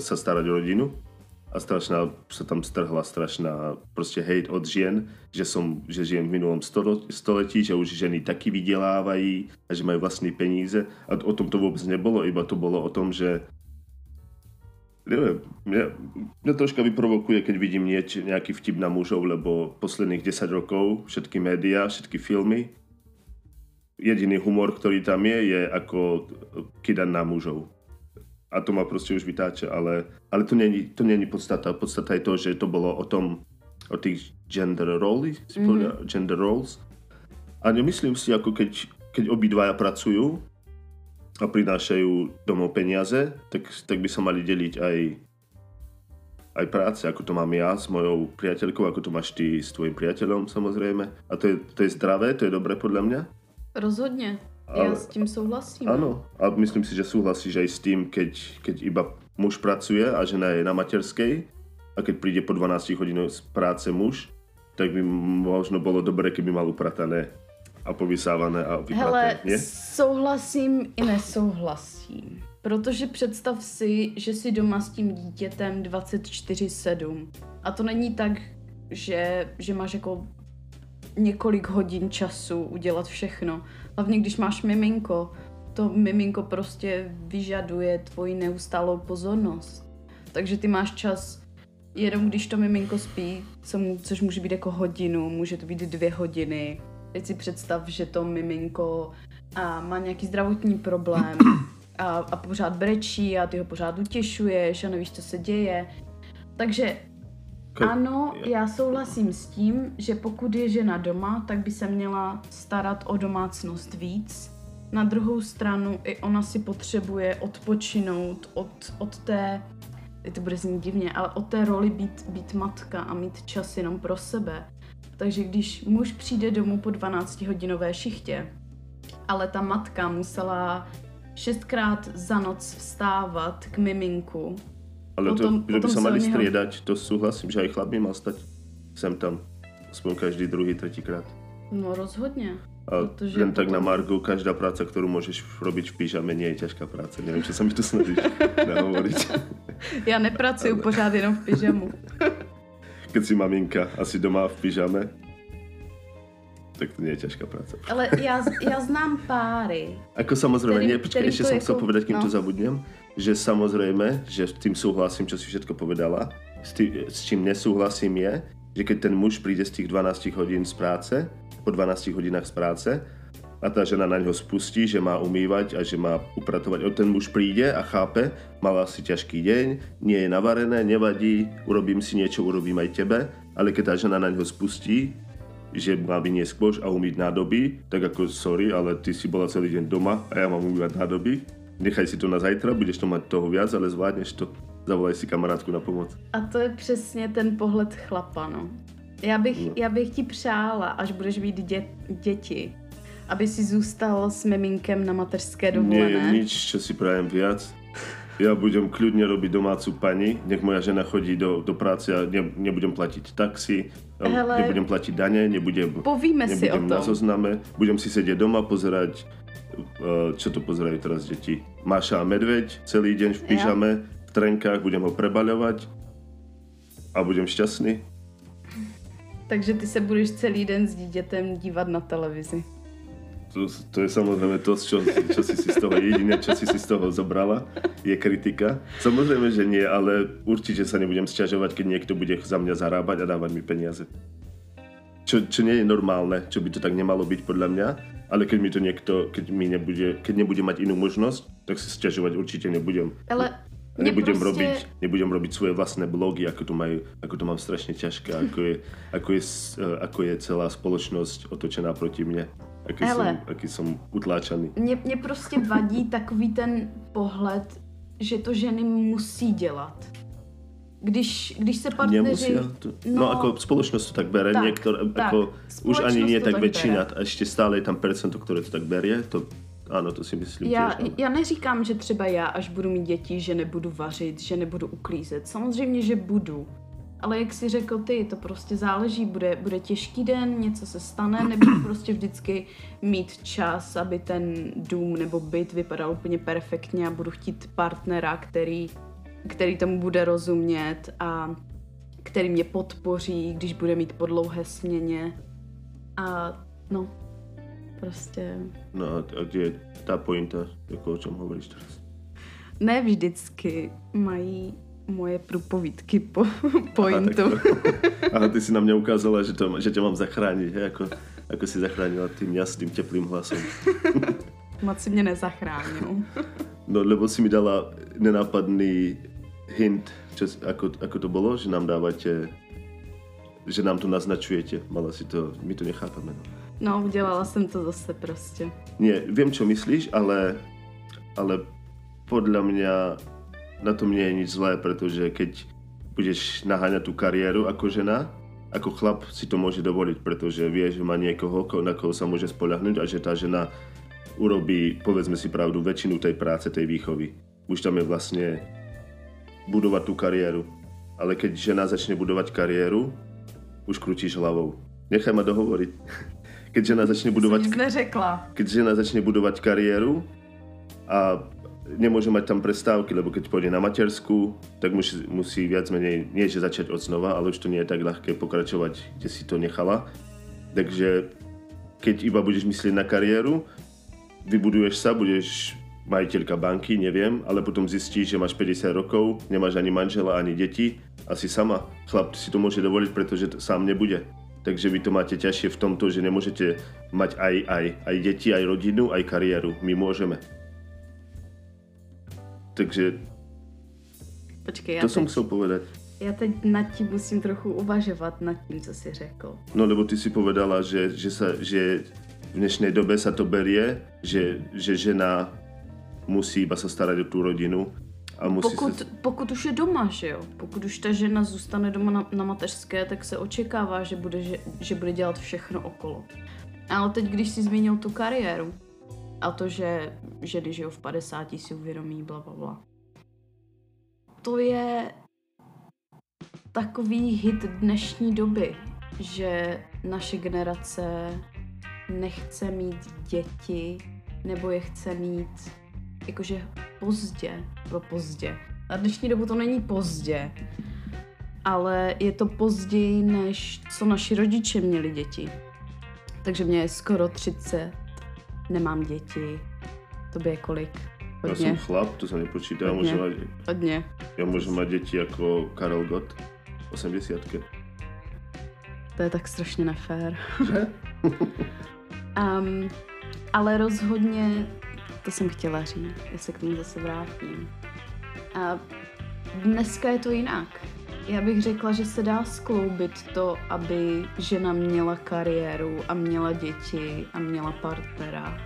sa starať o rodinu a strašná se tam strhla strašná prostě hate od žen, že, som, že žijem v minulom století, že už ženy taky vydělávají a že mají vlastní peníze. A o tom to vůbec nebylo, iba to bylo o tom, že nevím, mě, mě troška vyprovokuje, keď vidím nieč, nějaký vtip na mužov, lebo posledných 10 rokov všetky média, všetky filmy, jediný humor, který tam je, je jako kidan na mužov a to ma prostě už vytáče, ale, ale to, není, to není podstata. Podstata je to, že to bylo o tom, o těch gender roles, mm-hmm. gender roles. A nemyslím si, jako keď, keď obidvaja pracujú a prinášajú domov peniaze, tak, tak by sa mali deliť aj, aj práce, ako to mám ja s mojou priateľkou, ako to máš ty s tvojím priateľom samozrejme. A to je, to je zdravé, to je dobré podľa mňa.
Rozhodně. Ale, Já s tím souhlasím.
Ano, a myslím si, že souhlasíš aj s tím, keď, keď iba muž pracuje a žena je na materskej, a keď príde po 12 hodinách z práce muž, tak by možno bolo dobré, keby mal upratané a povysávané a vypraté,
Hele,
nie?
souhlasím i nesouhlasím. Protože představ si, že jsi doma s tím dítětem 24-7. A to není tak, že, že máš jako několik hodin času udělat všechno. Hlavně když máš miminko, to miminko prostě vyžaduje tvoji neustálou pozornost. Takže ty máš čas jenom když to miminko spí, co mu, což může být jako hodinu, může to být dvě hodiny. Teď si představ, že to miminko a má nějaký zdravotní problém a, a pořád brečí a ty ho pořád utěšuješ a nevíš, co se děje. Takže Ano, já souhlasím s tím, že pokud je žena doma, tak by se měla starat o domácnost víc. Na druhou stranu i ona si potřebuje odpočinout od, od té, to bude znít divně, ale od té roli být, být matka a mít čas jenom pro sebe. Takže když muž přijde domů po 12-hodinové šichtě, ale ta matka musela šestkrát za noc vstávat k miminku,
Ale
Potom-
to, že by
potom
sa mali
od neho-
striedať, to súhlasím, že aj chlap by mal stať sem tam. Aspoň každý druhý, tretíkrát.
no rozhodně.
A
Protože
len tak na
potom-
Margu, každá práca, ktorú môžeš robiť v pyžame, nie je ťažká práca. Neviem, čo sa mi tu snažíš nahovoriť.
Já nepracuju pořád jenom v pyžamu.
Keď si maminka asi doma v pyžame, tak to nie je ťažká práca.
Ale já, já znám páry.
Ako samozrejme,
Ktorý-
nie, počkaj,
ktorý
ešte
to
som chcel
ako-
povedať, kým
no.
to zabudnem, že samozrejme, že s tým súhlasím, čo si všetko povedala. S, tý, s čím nesúhlasím je, že keď ten muž príde z tých 12 hodín z práce, po 12 hodinách z práce, a tá žena na ňo spustí, že má umývať a že má upratovať. O ten muž príde a chápe, mal asi ťažký deň, nie je navarené, nevadí, urobím si niečo, urobím aj tebe, ale keď tá žena na ňo spustí, že má vyniesť koš a umýť nádoby, tak ako sorry, ale ty si bola celý deň doma a ja mám umývať nádoby. Nechaj si to na zajtra, budeš to mať toho viac, ale zvládneš to. Zavolaj si kamarádku na pomoc.
A to je přesně ten pohled chlapa, no. Já bych,
No.
já bych ti přála, až budeš mít dě, děti, aby si zůstal s miminkem na mateřské
Nie je
dovolené.
nič, čo si prajem viac. Ja budem kľudne robiť domácu pani, nech moja žena chodí do, do práce a ne, nebudem platiť taxi,
Hele.
nebudem platiť dane, nebudem,
Povíme si o
nebudem na
tom.
zozname, budem si sedieť doma, pozerať, čo to pozerajú teraz deti. Máša a medveď celý deň v pyžame, v trenkách, budem ho prebaľovať a budem šťastný.
Takže ty se budeš celý den s dítětem dívat na televizi.
To, to je samozrejme to, čo, čo si si z toho jediné, čo si si z toho zobrala, je kritika. Samozrejme, že nie, ale určite sa nebudem sťažovať, keď niekto bude za mňa zarábať a dávať mi peniaze. Čo, čo nie je normálne, čo by to tak nemalo byť podľa mňa, ale keď mi to niekto, keď, mi nebude, keď nebude mať inú možnosť, tak si sťažovať určite nebudem.
Ale mě
Nebudem,
prostě...
robiť, nebudem robiť svoje vlastné blogy, ako to, majú, ako to mám strašne ťažké, ako je, ako je, eh, ako je celá spoločnosť otočená proti mne. Aký
Hele.
som, aký som utláčaný.
Mě, mě prostě vadí takový ten pohled, že to ženy musí dělat. Když, když se partneři...
Nemusia to, no, no ako spoločnosť to tak bere,
Tak,
niektoré,
tak.
ako už ani nie tak
tak
väčšina,
bere.
a ešte stále je tam percento, ktoré to tak berie, to áno, to si myslím
Já,
no.
já neříkám, že třeba já, až budu mít děti, že nebudu vařit, že nebudu uklízet. Samozřejmě, že budu. Ale jak si řekl ty, to prostě záleží. Bude, bude těžký den, něco se stane, nebudu prostě vždycky mít čas, aby ten dům nebo byt vypadal úplně perfektně a budu chtít partnera, který, který tomu bude rozumět a který mě podpoří, když bude mít po dlouhé směně. A no, prostě
No a, a kde je tá pointa, ako o čom hovoríš teraz?
ne vždycky mají moje průpovídky po pointu.
Aha, aha, ty si na mňa ukázala, že, to, že ťa mám zachrániť, hej, ako, ako si zachránila tým jasným, teplým hlasom.
Moc si mě nezachránil.
No, lebo si mi dala nenápadný hint, čo, ako, ako to bolo, že nám dávate, že nám to naznačujete. Mala si to, my to nechápame. No.
No, udělala jsem to zase prostě.
Nie, viem, čo myslíš, ale, ale podľa mňa na tom nie je nič zlé, pretože keď budeš naháňať tú kariéru ako žena, ako chlap si to môže dovoliť, pretože vie, že má niekoho, ko- na koho sa môže spoľahnúť a že tá žena urobí, povedzme si pravdu, väčšinu tej práce, tej výchovy. Už tam je vlastne budovať tú kariéru. ale keď žena začne budovať kariéru, už kručíš hlavou. Nechaj ma dohovoriť. Keď žena začne budovať...
Nic neřekla.
Keď žena začne budovať kariéru a nemôže mať tam prestávky, lebo keď pôjde na matersku, tak musí, musí viac menej, nie že začať od znova, ale už to nie je tak ľahké pokračovať, kde si to nechala. Takže keď iba budeš myslieť na kariéru, vybuduješ sa, budeš majiteľka banky, neviem, ale potom zistíš, že máš 50 rokov, nemáš ani manžela, ani deti a si sama. Chlap si to môže dovoliť, pretože to sám nebude. Takže vy to máte ťažšie v tomto, že nemôžete mať aj, aj, aj deti, aj rodinu, aj kariéru. My môžeme. Takže
Počkej, já
to som
teď,
chcel povedať.
já teď nad tím musím trochu uvažovat, nad tím, co jsi řekl.
No lebo ty si povedala, že, že, sa, že v dnešnej dobe sa to berie, že, že žena musí iba sa starať o tú rodinu a musí
Pokud,
sa...
pokud už je doma, že jo? Pokud už ta žena zůstane doma na, na mateřské, tak se očekává, že bude, že, že bude dělat všechno okolo. Ale teď, když jsi zmínil tu kariéru a to, že ženy žijou v 50 si uvědomí, bla, bla, bla. To je takový hit dnešní doby, že naše generace nechce mít děti nebo je chce mít jakože pozdě, pro pozdě. Na dnešní dobu to není pozdě, ale je to později, než co naši rodiče měli děti. Takže mě je skoro 30, nemám děti, to by je kolik?
Ja som
Hodně,
chlap, to sa nepočíta, ja
Hodně.
mať,
hodně.
ja môžem mať deti ako Karel Gott, 80
To je tak strašně nefér. Um, ale rozhodně, to jsem chtěla říct, já se k tomu zase vrátím. A dneska je to jinak. Já bych řekla, že se dá skloubit to, aby žena měla kariéru a měla děti a měla partnera.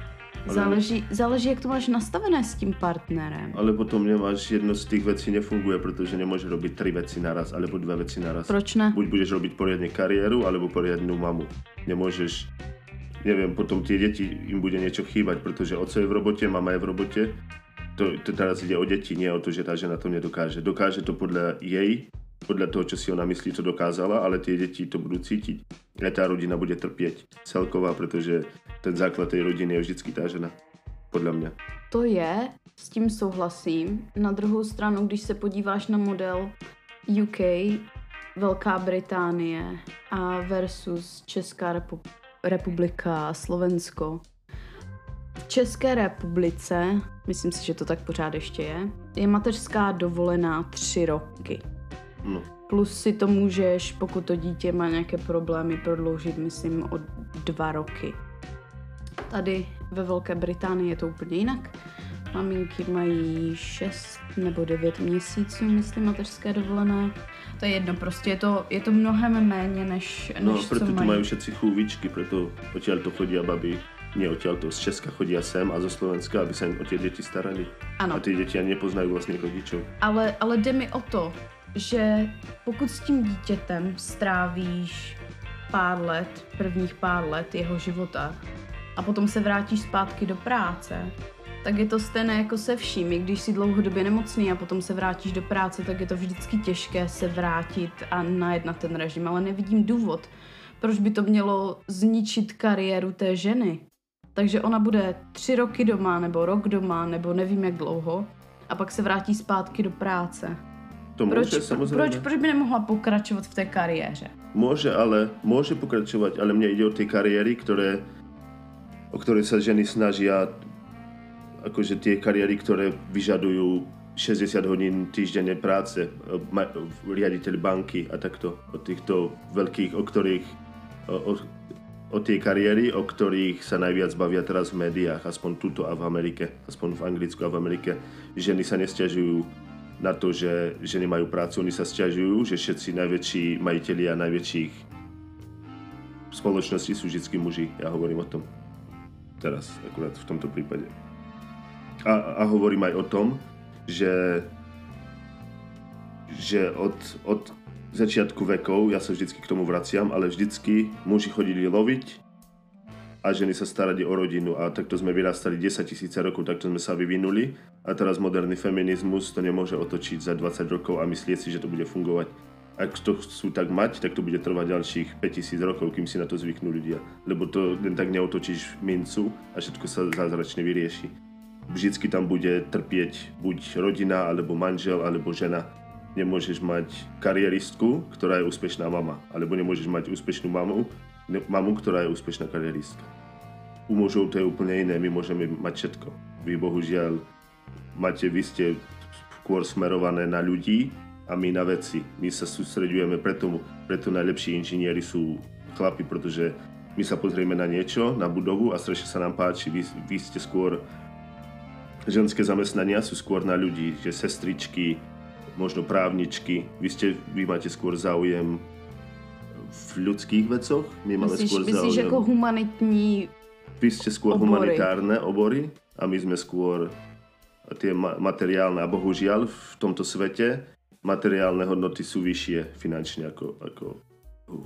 Ale-
Záleží, záleží, jak to máš nastavené s tím partnerem.
Ale potom nemáš, jedno z tých vecí nefunguje, pretože nemôžeš robiť tri veci naraz, alebo dve veci naraz.
Proč ne?
Buď budeš robiť poriadne kariéru, alebo poriadnu mamu. Nemôžeš, neviem, potom tie deti im bude niečo chýbať, pretože oco je v robote, mama je v robote. To, to teraz ide o deti, nie o to, že tá žena to nedokáže. Dokáže to podľa jej, podľa toho, čo si ona myslí, to dokázala, ale tie deti to budú cítiť. Aj tá rodina bude trpieť celková, pretože ten základ tej rodiny je vždycky tá žena. Podľa mňa.
To je, s tím souhlasím. Na druhou stranu, když se podíváš na model UK, Velká Británie a versus Česká repu- republika Slovensko. V České republice, myslím si, že to tak pořád ještě je, je mateřská dovolená tři roky.
No.
Plus si to můžeš, pokud to dítě má nějaké problémy, prodloužit, myslím, o dva roky. Tady ve Velké Británii je to úplně jinak. Maminky mají 6 nebo 9 měsíců, myslím, mateřské dovolené. To je jedno, prostě je to, je to mnohem méně, než,
No,
než
preto
co
tu
mají.
všetci chúvičky, preto odtiaľ to chodia baby, nie odtiaľ to, z Česka chodia sem a zo Slovenska, aby im o tie deti starali.
Ano.
A tie deti ani nepoznajú vlastných rodičov.
Ale, ale jde mi o to, že pokud s tím dítětem strávíš pár let, prvních pár let jeho života a potom se vrátíš zpátky do práce, tak je to stejné jako se vším. I Když jsi dlouhodobě nemocný a potom se vrátíš do práce, tak je to vždycky těžké se vrátit a najednat ten režim. Ale nevidím důvod, proč by to mělo zničit kariéru té ženy. Takže ona bude tři roky doma, nebo rok doma, nebo nevím jak dlouho, a pak se vrátí zpátky do práce.
To
Proč,
môže, samozrejme.
proč, proč by nemohla pokračovat v té kariéře?
Môže, ale môže pokračovať, ale mne ide o tie kariéry, ktoré, o ktoré sa ženy snažia, akože tie kariéry, ktoré vyžadujú 60 hodín týždenne práce, ma- riaditeľ banky a takto, o týchto veľkých, o ktorých, o, o, o tie kariéry, o ktorých sa najviac bavia teraz v médiách, aspoň tuto a v Amerike, aspoň v Anglicku a v Amerike. Ženy sa nestiažujú na to, že ženy majú prácu, oni sa stiažujú, že všetci najväčší majiteľia najväčších spoločností sú vždycky muži. Ja hovorím o tom. Teraz, akurát v tomto prípade. A, a hovorím aj o tom, že že od, od začiatku vekov, ja sa vždycky k tomu vraciam, ale vždycky muži chodili loviť a ženy sa starať o rodinu a takto sme vyrastali 10 tisíce rokov, takto sme sa vyvinuli a teraz moderný feminizmus to nemôže otočiť za 20 rokov a myslieť si, že to bude fungovať. Ak to chcú tak mať, tak to bude trvať ďalších 5000 rokov, kým si na to zvyknú ľudia. Lebo to len tak neotočíš mincu a všetko sa zázračne vyrieši. Vždycky tam bude trpieť buď rodina, alebo manžel, alebo žena. Nemôžeš mať karieristku, ktorá je úspešná mama. Alebo nemôžeš mať úspešnú mamu, mamu, ktorá je úspešná karieristka. U mužov to je úplne iné, my môžeme mať všetko. Vy bohužiaľ máte, vy ste skôr smerované na ľudí a my na veci. My sa sústredujeme, preto, preto najlepší inžinieri sú chlapi, pretože my sa pozrieme na niečo, na budovu a strašne sa nám páči, vy, vy ste skôr ženské zamestnania sú skôr na ľudí, že sestričky, možno právničky, vy, ste, vy máte skôr záujem v ľudských vecoch.
My máme myslíš, skôr myslíš záujem... ako humanitní
Vy ste skôr obory. humanitárne obory a my sme skôr tie ma- materiálne. A bohužiaľ v tomto svete materiálne hodnoty sú vyššie finančne ako, ako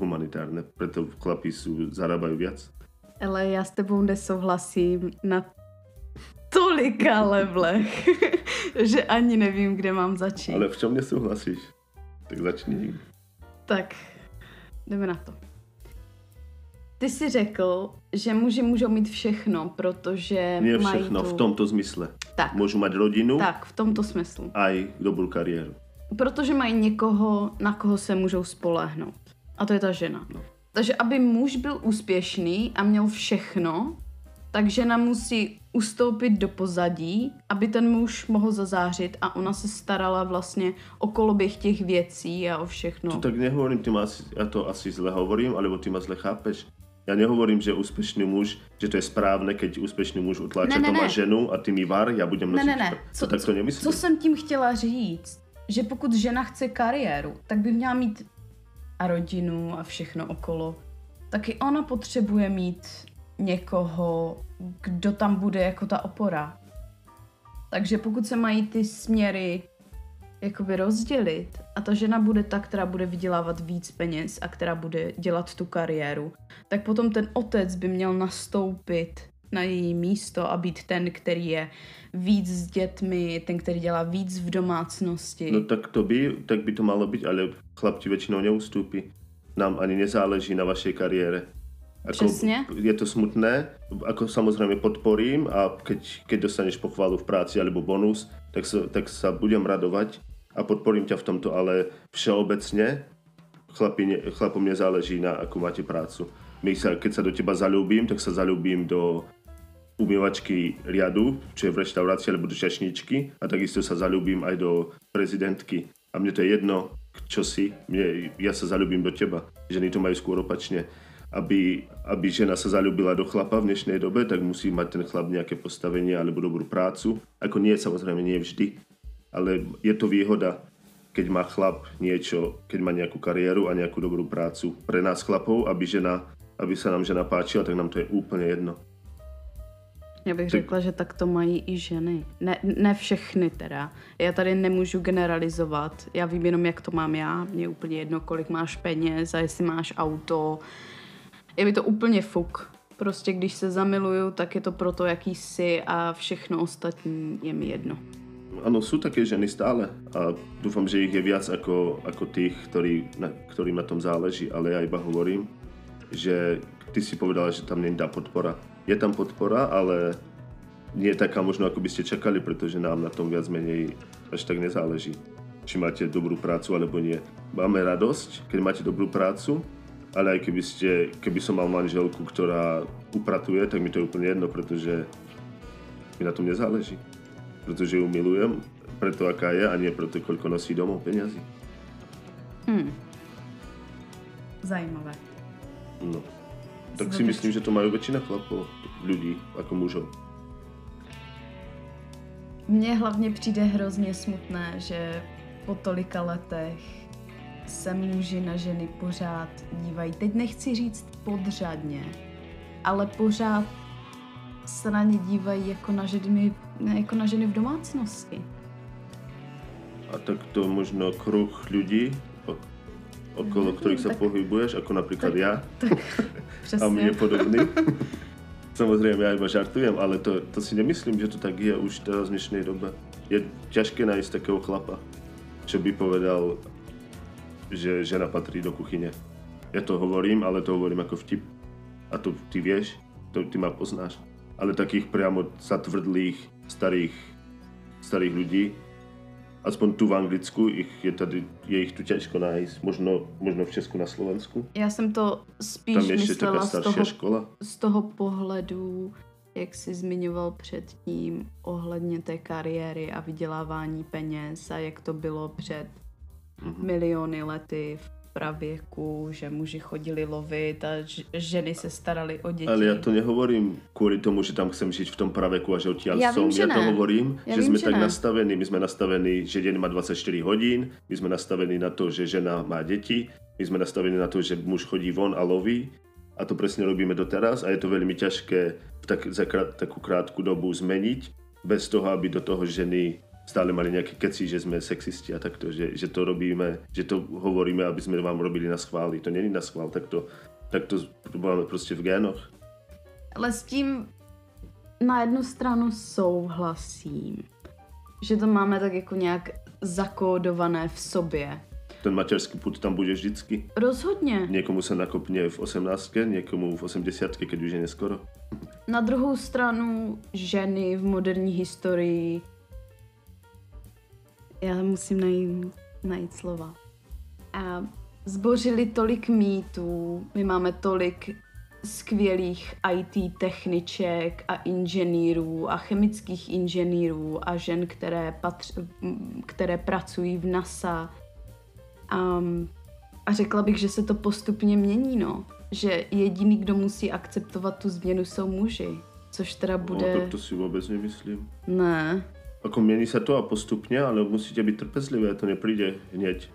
humanitárne. Preto chlapi sú, zarábajú viac.
Ale já s tebou nesouhlasím na tolika levelech, že ani nevím, kde mám začít.
Ale v čom nesouhlasíš? Tak začni.
Tak, jdeme na to. Ty jsi řekl, že muži můžou mít všechno, protože
Nie všechno, tu... v tomto zmysle.
Tak.
Můžu mít rodinu.
Tak, v tomto smyslu.
A i dobrou kariéru.
Protože mají někoho, na koho se můžou spolehnout. A to je ta žena. No. Takže aby muž byl úspěšný a měl všechno, tak žena musí ustoupit do pozadí, aby ten muž mohl zazářit a ona se starala vlastně o koloběh těch věcí a o všechno.
To tak nehovorím, ty asi, já to asi zle hovorím, alebo ty ma zle chápeš. Ja nehovorím, že úspešný muž, že to je správne, keď úspešný muž utláča ne, ne, doma ženu a ty mi var, já budem nosit.
Ne, ne, ne. Co,
to tak to nemyslím.
Co jsem tím chtěla říct, že pokud žena chce kariéru, tak by měla mít a rodinu a všechno okolo. Taky ona potřebuje mít někoho, kdo tam bude jako ta opora. Takže pokud se mají ty směry jakoby rozdělit a ta žena bude ta, která bude vydělávat víc peněz a která bude dělat tu kariéru, tak potom ten otec by měl nastoupit na její místo a být ten, který je víc s dětmi, ten, který dělá víc v domácnosti.
No tak to by, tak by to malo být, ale chlapci většinou neustúpi. Nám ani nezáleží na vašej kariére.
Ako, Přesně.
Je to smutné, ako samozrejme podporím a keď, keď dostaneš pochválu v práci alebo bonus, tak sa, tak sa budem radovať a podporím ťa v tomto, ale všeobecne chlapi, chlapom nezáleží na ako máte prácu. My sa, keď sa do teba zalúbim, tak sa zalúbim do umývačky riadu, čo je v reštaurácii, alebo do čašničky a takisto sa zalúbim aj do prezidentky. A mne to je jedno, čo si. Mne, ja sa zalúbim do teba. Ženy to majú skôr opačne aby, aby žena sa zalúbila do chlapa v dnešnej dobe, tak musí mať ten chlap nejaké postavenie alebo dobrú prácu. Ako nie, samozrejme nie vždy, ale je to výhoda, keď má chlap niečo, keď má nejakú kariéru a nejakú dobrú prácu. Pre nás chlapov, aby, žena, aby sa nám žena páčila, tak nám to je úplne jedno.
Já bych řekla, že tak to mají i ženy. Ne, ne všechny teda. Já tady nemůžu generalizovat. Já vím jenom, jak to mám já. Mně je úplně jedno, kolik máš peněz a jestli máš auto, je mi to úplně fuk. Prostě když se zamiluju, tak je to proto, jaký jsi a všechno ostatní je mi jedno.
Ano, sú také ženy stále a dúfam, že ich je viac ako, ako tých, ktorí, na, ktorým na tom záleží, ale ja iba hovorím, že ty si povedala, že tam není tá podpora. Je tam podpora, ale nie je taká možno, ako by ste čakali, pretože nám na tom viac menej až tak nezáleží. Či máte dobrú prácu alebo nie. Máme radosť, keď máte dobrú prácu, ale aj keby, ste, keby som mal manželku, ktorá upratuje, tak mi to je úplne jedno, pretože mi na tom nezáleží. Pretože ju milujem, preto aká je a nie preto, koľko nosí domov peniazy.
Hmm. Zajímavé.
No. Tak si myslím, že to majú väčšina chlapov, ľudí, ako mužov.
Mně hlavně přijde hrozně smutné, že po tolika letech se muži na ženy pořád dívají. Teď nechci říct podřadně, ale pořád se na ně dívají jako na ženy, jako na ženy v domácnosti.
A tak to možno kruh lidí, okolo no, kterých se pohybuješ, jako například tak, já. Tak,
přesně.
A mě podobný. Samozrejme, ja iba žartujem, ale to, to si nemyslím, že to tak je už teraz v dnešnej dobe. Je ťažké nájsť takého chlapa, čo by povedal, že žena patrí do kuchyne. Ja to hovorím, ale to hovorím ako vtip. A to ty vieš, to ty ma poznáš. Ale takých priamo zatvrdlých, starých, starých ľudí, aspoň tu v Anglicku, ich je, tady, je ich tu ťažko nájsť. Možno, možno v Česku na Slovensku.
Já jsem to spíš
Tam je ještě taká
myslela z
starší
toho,
škola.
z toho pohledu, jak jsi zmiňoval předtím, ohledně té kariéry a vydělávání peněz a jak to bylo před
Mhm.
miliony lety v pravěku, že muži chodili lovit a ž- ženy se starali o děti.
Ale ja to nehovorím kvôli tomu, že tam chcem žiť v tom praveku a že odtiaľ
Ja
som.
vím, že
ja to
ne.
hovorím,
Ja
že
vím,
sme
že
tak
ne.
nastavení. My sme nastavení, že deň má 24 hodín, my sme nastavení na to, že žena má deti, my sme nastavení na to, že muž chodí von a loví a to presne robíme doteraz a je to veľmi ťažké v tak, za krát, takú krátku dobu zmeniť bez toho, aby do toho ženy stále mali nejaké keci, že sme sexisti a takto, že, že to robíme, že to hovoríme, aby sme vám robili na schvály. To není na schvál, tak to, tak to máme prostě v génoch.
Ale s tím na jednu stranu souhlasím, že to máme tak jako nějak zakódované v sobě.
Ten materský put tam bude vždycky.
Rozhodně.
Niekomu sa nakopne v 18, niekomu v 80, keď už je neskoro.
Na druhou stranu ženy v moderní historii já musím najít, najít slova. A zbořili tolik mýtů, my máme tolik skvělých IT techniček a inženýrů a chemických inženýrů a žen, které, patř, které pracují v NASA. Um, a řekla bych, že se to postupně mění, no. Že jediný, kdo musí akceptovat tu změnu, jsou muži. Což teda bude...
No, tak to si vôbec nemyslím.
Ne.
Ako mení sa to a postupne, ale musíte byť trpezlivé, to nepríde hneď.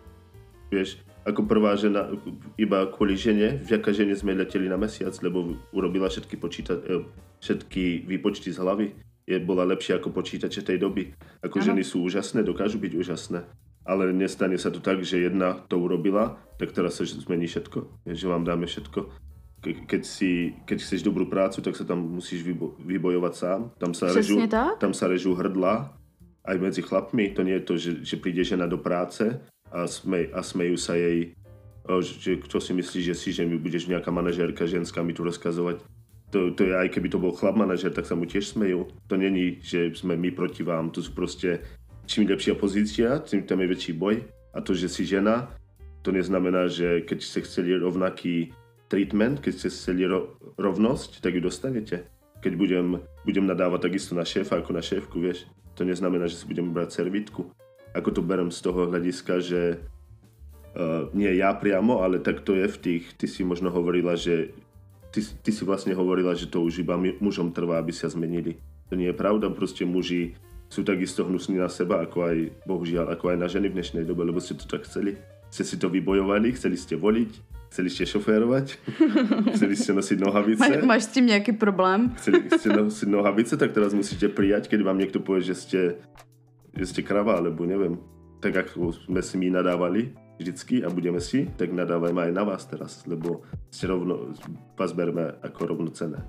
Vieš, ako prvá žena, iba kvôli žene, vďaka žene sme leteli na mesiac, lebo urobila všetky, počíta, eh, všetky výpočty z hlavy. Je, bola lepšia ako počítače tej doby. Ako
Áno.
ženy sú úžasné, dokážu byť úžasné. Ale nestane sa to tak, že jedna to urobila, tak teraz sa zmení všetko. Že vám dáme všetko. Ke- Keď, si, keď chceš dobrú prácu, tak sa tam musíš vybo- vybojovať sám. Tam sa,
Přesně tak.
tam sa režú hrdla aj medzi chlapmi. To nie je to, že, že príde žena do práce a, smej, a smejú sa jej, že kto si myslí, že si, že mi budeš nejaká manažérka ženská mi tu rozkazovať. To, to je aj keby to bol chlap manažer, tak sa mu tiež smejú. To není, že sme my proti vám. To sú proste čím lepšia pozícia, tým tam je väčší boj. A to, že si žena, to neznamená, že keď ste chceli rovnaký treatment, keď ste chceli ro- rovnosť, tak ju dostanete. Keď budem, budem nadávať takisto na šéfa ako na šéfku, vieš, to neznamená, že si budem brať servítku. Ako to berem z toho hľadiska, že uh, nie ja priamo, ale tak to je v tých, ty si možno hovorila, že ty, ty si vlastne hovorila, že to už iba mužom trvá, aby sa zmenili. To nie je pravda, proste muži sú takisto hnusní na seba, ako aj, bohužiaľ, ako aj na ženy v dnešnej dobe, lebo ste to tak chceli. Ste si to vybojovali, chceli ste voliť, chceli ste šoférovať, chceli ste nosiť nohavice.
Má, máš s tím nějaký problém?
Chceli ste nosiť nohavice, tak teraz musíte prijať, keď vám niekto povie, že ste, že ste krava, alebo neviem. Tak ako sme si my nadávali vždycky a budeme si, tak nadávajme aj na vás teraz, lebo ste rovno, vás berme ako rovnocené.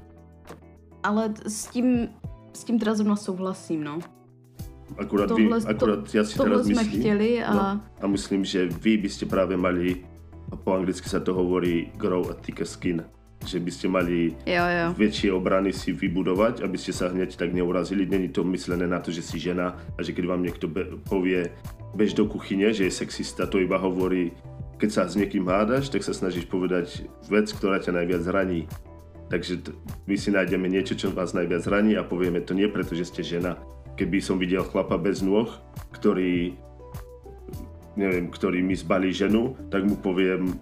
Ale s tím, s tím teda zrovna souhlasím, no.
Akurát,
Tohle-
vy, akurát ja si
tohle
teraz
jsme
myslím,
chtěli a-
no, a myslím, že vy by ste práve mali, po anglicky sa to hovorí grow a thicker skin, že by ste mali
Jo, jo.
väčšie obrany si vybudovať, aby ste sa hneď tak neurazili. Není to myslené na to, že si žena a že keď vám niekto be- povie bež do kuchyne, že je sexista, to iba hovorí, keď sa s niekým hádaš, tak sa snažíš povedať vec, ktorá ťa najviac zraní. Takže t- my si nájdeme niečo, čo vás najviac zraní a povieme to nie preto, že ste žena. Keby som videl chlapa bez nôh, ktorý neviem, ktorý mi zbalí ženu, tak mu poviem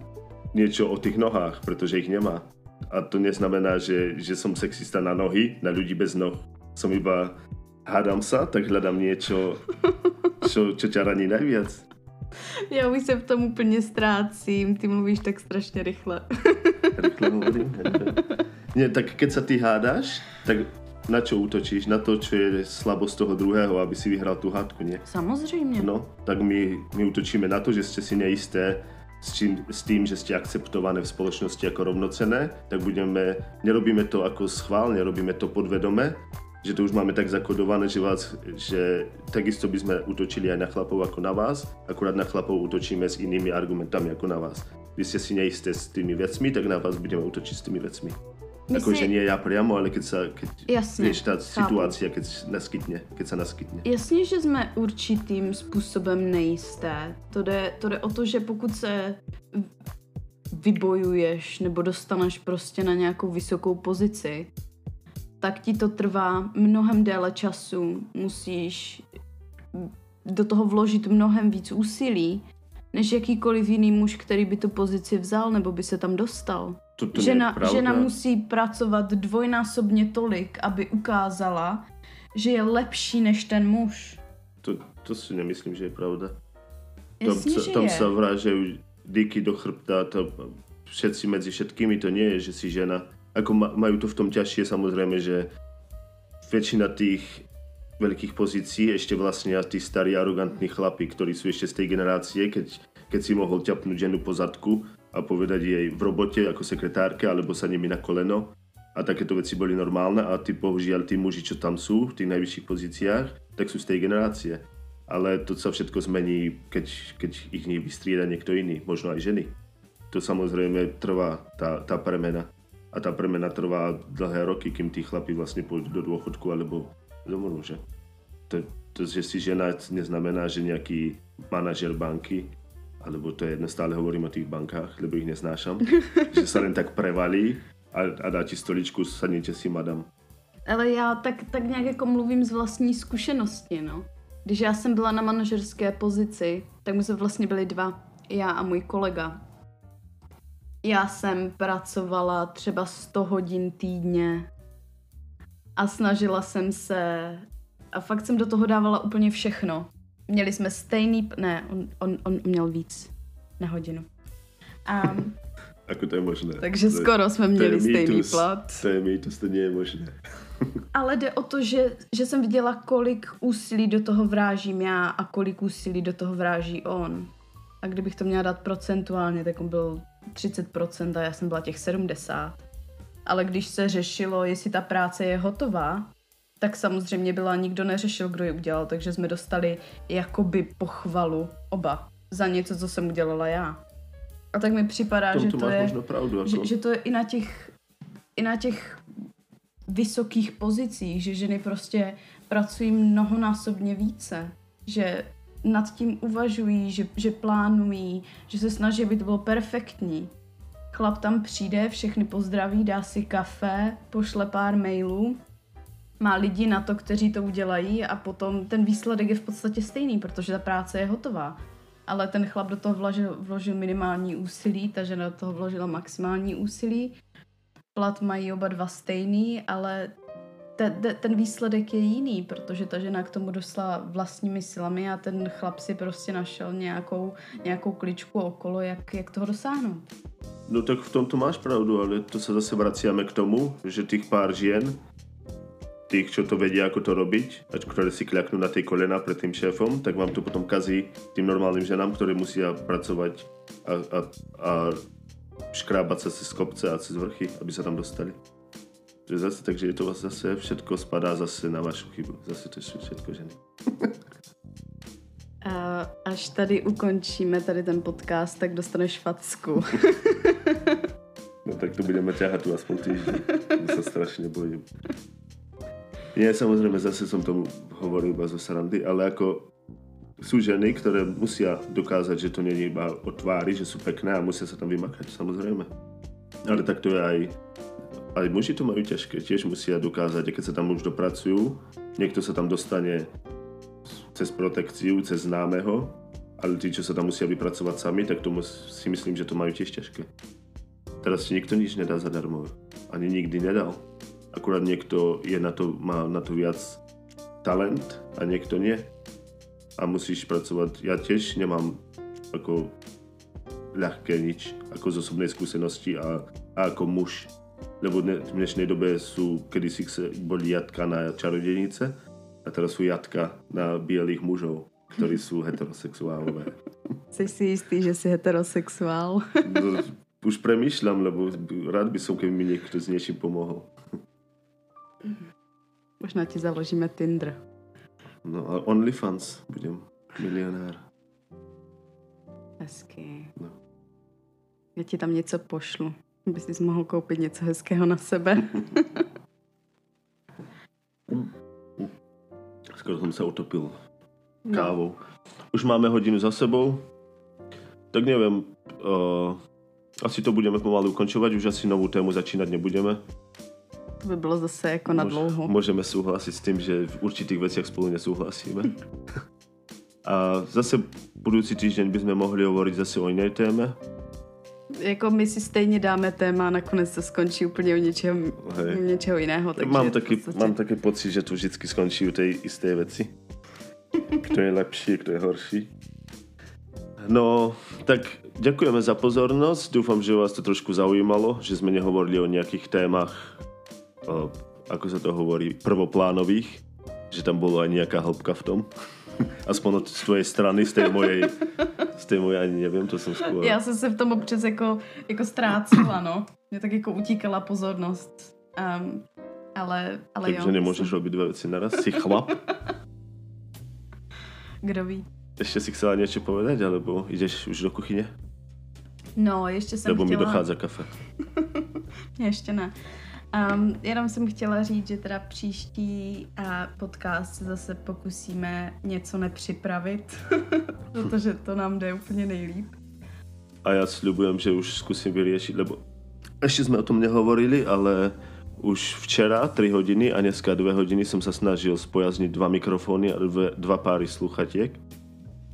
niečo o tých nohách, pretože ich nemá. A to neznamená, že, že som sexista na nohy, na ľudí bez noh. Som iba hádam sa, tak hľadám niečo, čo, čo ťa raní najviac.
Já už se v tom úplně ztrácím, ty mluvíš tak strašně rychle.
Rýchlo hovorím. Nie, tak keď sa ty hádaš, tak na čo útočíš? Na to, čo je slabosť toho druhého, aby si vyhral tú hádku, nie?
Samozřejmě.
No, tak my, my útočíme na to, že ste si neisté, s, čím, s tým, že ste akceptované v spoločnosti ako rovnocené, tak budeme, nerobíme to ako schválne, robíme to podvedome, že to už máme tak zakodované, že, vás, že takisto by sme útočili aj na chlapov ako na vás, akurát na chlapov útočíme s inými argumentami ako na vás. Vy ste si neisté s tými vecmi, tak na vás budeme útočiť s tými vecmi. Akože
si-
nie ja priamo, ale keď sa, keď,
Jasně,
vieš, tá
chápu.
situácia, keď naskytne, keď sa naskytne.
Jasně, že jsme určitým způsobem nejisté. To jde, to jde o to, že pokud se vybojuješ nebo dostaneš prostě na nějakou vysokou pozici, tak ti to trvá mnohem déle času. Musíš do toho vložit mnohem víc úsilí, než jakýkoliv jiný muž, který by tu pozici vzal nebo by se tam dostal.
To, to
žena, žena musí pracovat dvojnásobně tolik, aby ukázala, že je lepší než ten muž.
To, to si nemyslím, že je pravda. Tam,
Jasně,
sa,
že
tam
je.
sa díky do chrbta, to, všetci medzi všetkými, to nie je, že si žena. Ako ma, majú to v tom ťažšie samozrejme, že väčšina tých veľkých pozícií ešte vlastne a tí starí arogantní chlapi, ktorí sú ešte z tej generácie, keď, keď si mohol ťapnúť ženu po zadku a povedať jej v robote ako sekretárke alebo sa nimi na koleno a takéto veci boli normálne a tí bohužiaľ tí muži, čo tam sú v tých najvyšších pozíciách, tak sú z tej generácie. Ale to sa všetko zmení, keď, keď ich nie vystrieda niekto iný, možno aj ženy. To samozrejme trvá, tá, tá premena. A tá premena trvá dlhé roky, kým tí chlapi vlastne pôjdu do dôchodku alebo zomrú, že? To, to, že si žena neznamená, že nejaký manažer banky alebo to je jedno, stále hovorím o tých bankách, lebo ich neznášam, že sa len tak prevalí a, a dá ti stoličku, sadnite si, madam.
Ale já tak, tak nějak jako mluvím z vlastní zkušenosti, no. Když já jsem byla na manažerské pozici, tak my jsme vlastně byli dva, já a můj kolega. Já jsem pracovala třeba 100 hodin týdně a snažila jsem se a fakt jsem do toho dávala úplně všechno. Měli jsme stejný, ne, on, on, on měl víc na hodinu. A,
Ako to je možné?
takže
to je,
skoro jsme
to je
měli stejný
mýtus.
plat.
To je mýtus, to je možné.
Ale jde o to, že, že jsem viděla, kolik úsilí do toho vrážím já a kolik úsilí do toho vráží on. A kdybych to měla dát procentuálně, tak on byl 30% a já jsem byla těch 70. Ale když se řešilo, jestli ta práce je hotová, tak samozřejmě byla, nikdo neřešil, kdo ji udělal, takže jsme dostali jakoby pochvalu oba za něco, co jsem udělala já. A tak mi připadá, že to
máš
je
pravdu. Ako...
že, že to je i na těch, i na těch vysokých pozicích, že ženy prostě pracují mnohonásobně více, že nad tím uvažují, že, že plánují, že se snaží, aby to bylo perfektní. Chlap tam přijde, všechny pozdraví, dá si kafe, pošle pár mailů, má lidi na to, kteří to udělají a potom ten výsledek je v podstatě stejný, protože ta práce je hotová. Ale ten chlap do toho vložil, vložil minimální úsilí, ta žena do toho vložila maximální úsilí. Plat mají oba dva stejný, ale te, te, ten výsledek je jiný, protože ta žena k tomu došla vlastními silami a ten chlap si prostě našel nějakou, nějakou kličku okolo, jak, jak toho dosáhnout.
No tak v tomto máš pravdu, ale to sa zase vraciame k tomu, že tých pár žien, tých, čo to vedia, ako to robiť, a ktoré si kľaknú na tej kolena pred tým šéfom, tak vám to potom kazí tým normálnym ženám, ktoré musia pracovať a, a, a škrábať sa cez kopce a cez vrchy, aby sa tam dostali. Že zase, takže je to zase všetko spadá zase na vašu chybu. Zase to sú všetko ženy.
A až tady ukončíme tady ten podcast, tak dostaneš facku.
No tak to budeme ťahať tu aspoň týždeň. Ja sa strašne bojím. Nie, samozrejme, zase som tomu hovoril iba zo srandy, ale ako sú ženy, ktoré musia dokázať, že to je iba o tvári, že sú pekné a musia sa tam vymakať, samozrejme. Ale tak to je aj... Aj muži to majú ťažké, tiež musia dokázať, a keď sa tam už dopracujú, niekto sa tam dostane cez protekciu, cez známeho, ale tí, čo sa tam musia vypracovať sami, tak to si myslím, že to majú tiež ťažké. Teraz ti nikto nič nedá zadarmo. Ani nikdy nedal. Akurát niekto je na to, má na to viac talent a niekto nie. A musíš pracovať. Ja tiež nemám ako ľahké nič, ako z osobnej skúsenosti a, a ako muž. Lebo dne, v dnešnej dobe sú, kedysi boli jatka na čarodejnice a teraz sú jatka na bielých mužov, ktorí sú heterosexuálové.
Jsi si jistý, že jsi heterosexuál?
No, už premýšľam, lebo rád by som, keby mi niekto s niečím pomohol.
Možná ti založíme Tinder.
No a OnlyFans budem milionár.
Hezky.
No.
Já ti tam něco pošlu, aby jsi mohl koupit něco hezkého na sebe.
Skoro som sa utopil kávou. Už máme hodinu za sebou, tak neviem, uh, asi to budeme pomalu ukončovať, už asi novú tému začínať nebudeme.
To by bylo zase jako na dlouho.
Môžeme súhlasiť s tým, že v určitých veciach spolu nesúhlasíme. A zase budúci týždeň by sme mohli hovoriť zase o inej téme.
Jako my si stejně dáme téma a nakonec to skončí úplně u něčeho,
Hej.
u něčeho jiného. Takže
mám,
v
taký,
podstatě-
mám taký pocit, že to vždycky skončí u tej istej veci. Kto je lepší, kto je horší. No, tak ďakujeme za pozornosť. Dúfam, že vás to trošku zaujímalo, že sme nehovorili o nejakých témach, ako sa to hovorí, prvoplánových, že tam bolo aj nejaká hĺbka v tom. Aspoň od z tvojej strany, z tej mojej, z tej mojej ani neviem, to som skôr...
Já jsem se v tom občas jako, jako ztrácela, no. Mě tak jako utíkala pozornost. Um, ale, ale
Takže
jo.
nemôžeš robiť dve veci naraz. Si chlap.
Kdo ví.
Ešte si chcela niečo povedať, alebo ideš už do kuchyne?
No, ještě jsem
Lebo mi
chtěla...
dochádza kafe.
Ještě ne. Um, jenom jsem chtěla říct, že teda příští uh, podcast se zase pokusíme něco nepřipravit, protože to nám jde úplně nejlíp.
A ja sľubujem, že už skúsim vyriešiť, lebo ešte sme o tom nehovorili, ale už včera 3 hodiny a dneska 2 hodiny som sa snažil spojazniť dva mikrofóny a dve, dva páry sluchatiek.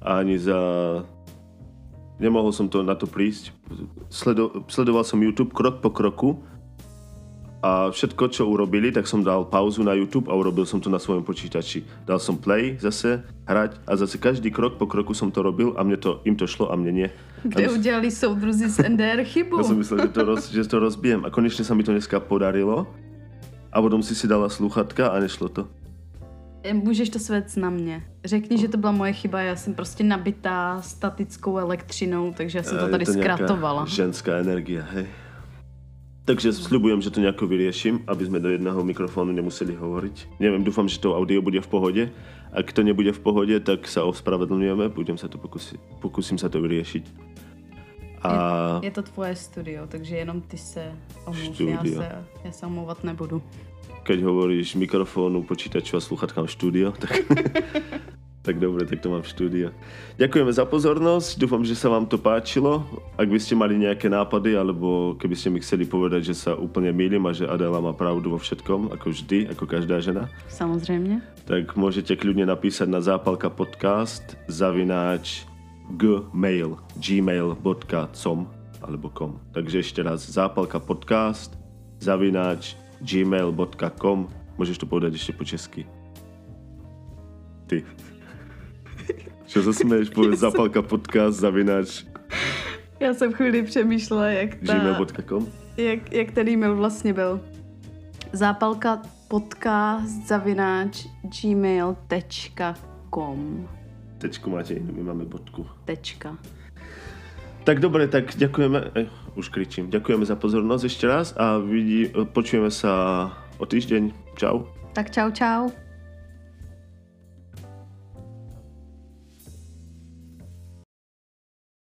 A ani za... Nemohol som to na to prísť. Sledo, sledoval som YouTube krok po kroku a všetko, čo urobili, tak som dal pauzu na YouTube a urobil som to na svojom počítači. Dal som play zase, hrať a zase každý krok po kroku som to robil a mne to, im to šlo a mne nie.
Kde
A mys-
udělali soudruzi z NDR chybu.
ja som myslel, že to, roz, že to rozbijem a konečne sa mi to dneska podarilo a potom si si dala sluchatka a nešlo to.
E, Můžeš to svést na mě. Řekni, že to byla moje chyba, já jsem prostě nabitá statickou elektřinou, takže já jsem to
je
tady zkratovala.
Ženská energia, hej. Takže sľubujem, že to nejako vyrieším, aby sme do jedného mikrofónu nemuseli hovoriť. Neviem, dúfam, že to audio bude v pohode. Ak to nebude v pohode, tak sa ospravedlňujeme, budem sa to pokusi- pokúsim sa to vyriešiť. A
Je to tvoje studio, takže jenom ty se omluv. Já
Studio.
se, já se omlouvat nebudu.
keď hovoríš mikrofónu, počítaču a sluchatkám štúdio, tak, tak dobre, tak to mám v štúdio. Ďakujeme za pozornosť, dúfam, že sa vám to páčilo. Ak by ste mali nejaké nápady, alebo keby ste mi chceli povedať, že sa úplne mýlim a že Adela má pravdu vo všetkom, ako vždy, ako každá žena,
Samozřejmě.
tak môžete kľudne napísať na zápalka podcast zavináč gmail, gmail.com alebo com. Takže ešte raz zápalka podcast zavináč gmail.com Môžeš to povedať ešte po česky. Ty. Čo sa smeješ? Povedz zápalka podcast zavináč
Já jsem chvíli přemýšlela, jak, ta,
gmail.com
jak, jak ten e-mail vlastně byl. Zápalka podcast zavináč gmail.com
Tečku máte my máme bodku.
Tečka.
Tak dobre, tak ďakujeme, eh, už kričím, ďakujeme za pozornosť ešte raz a vidí, počujeme sa o týždeň. Čau.
Tak čau čau.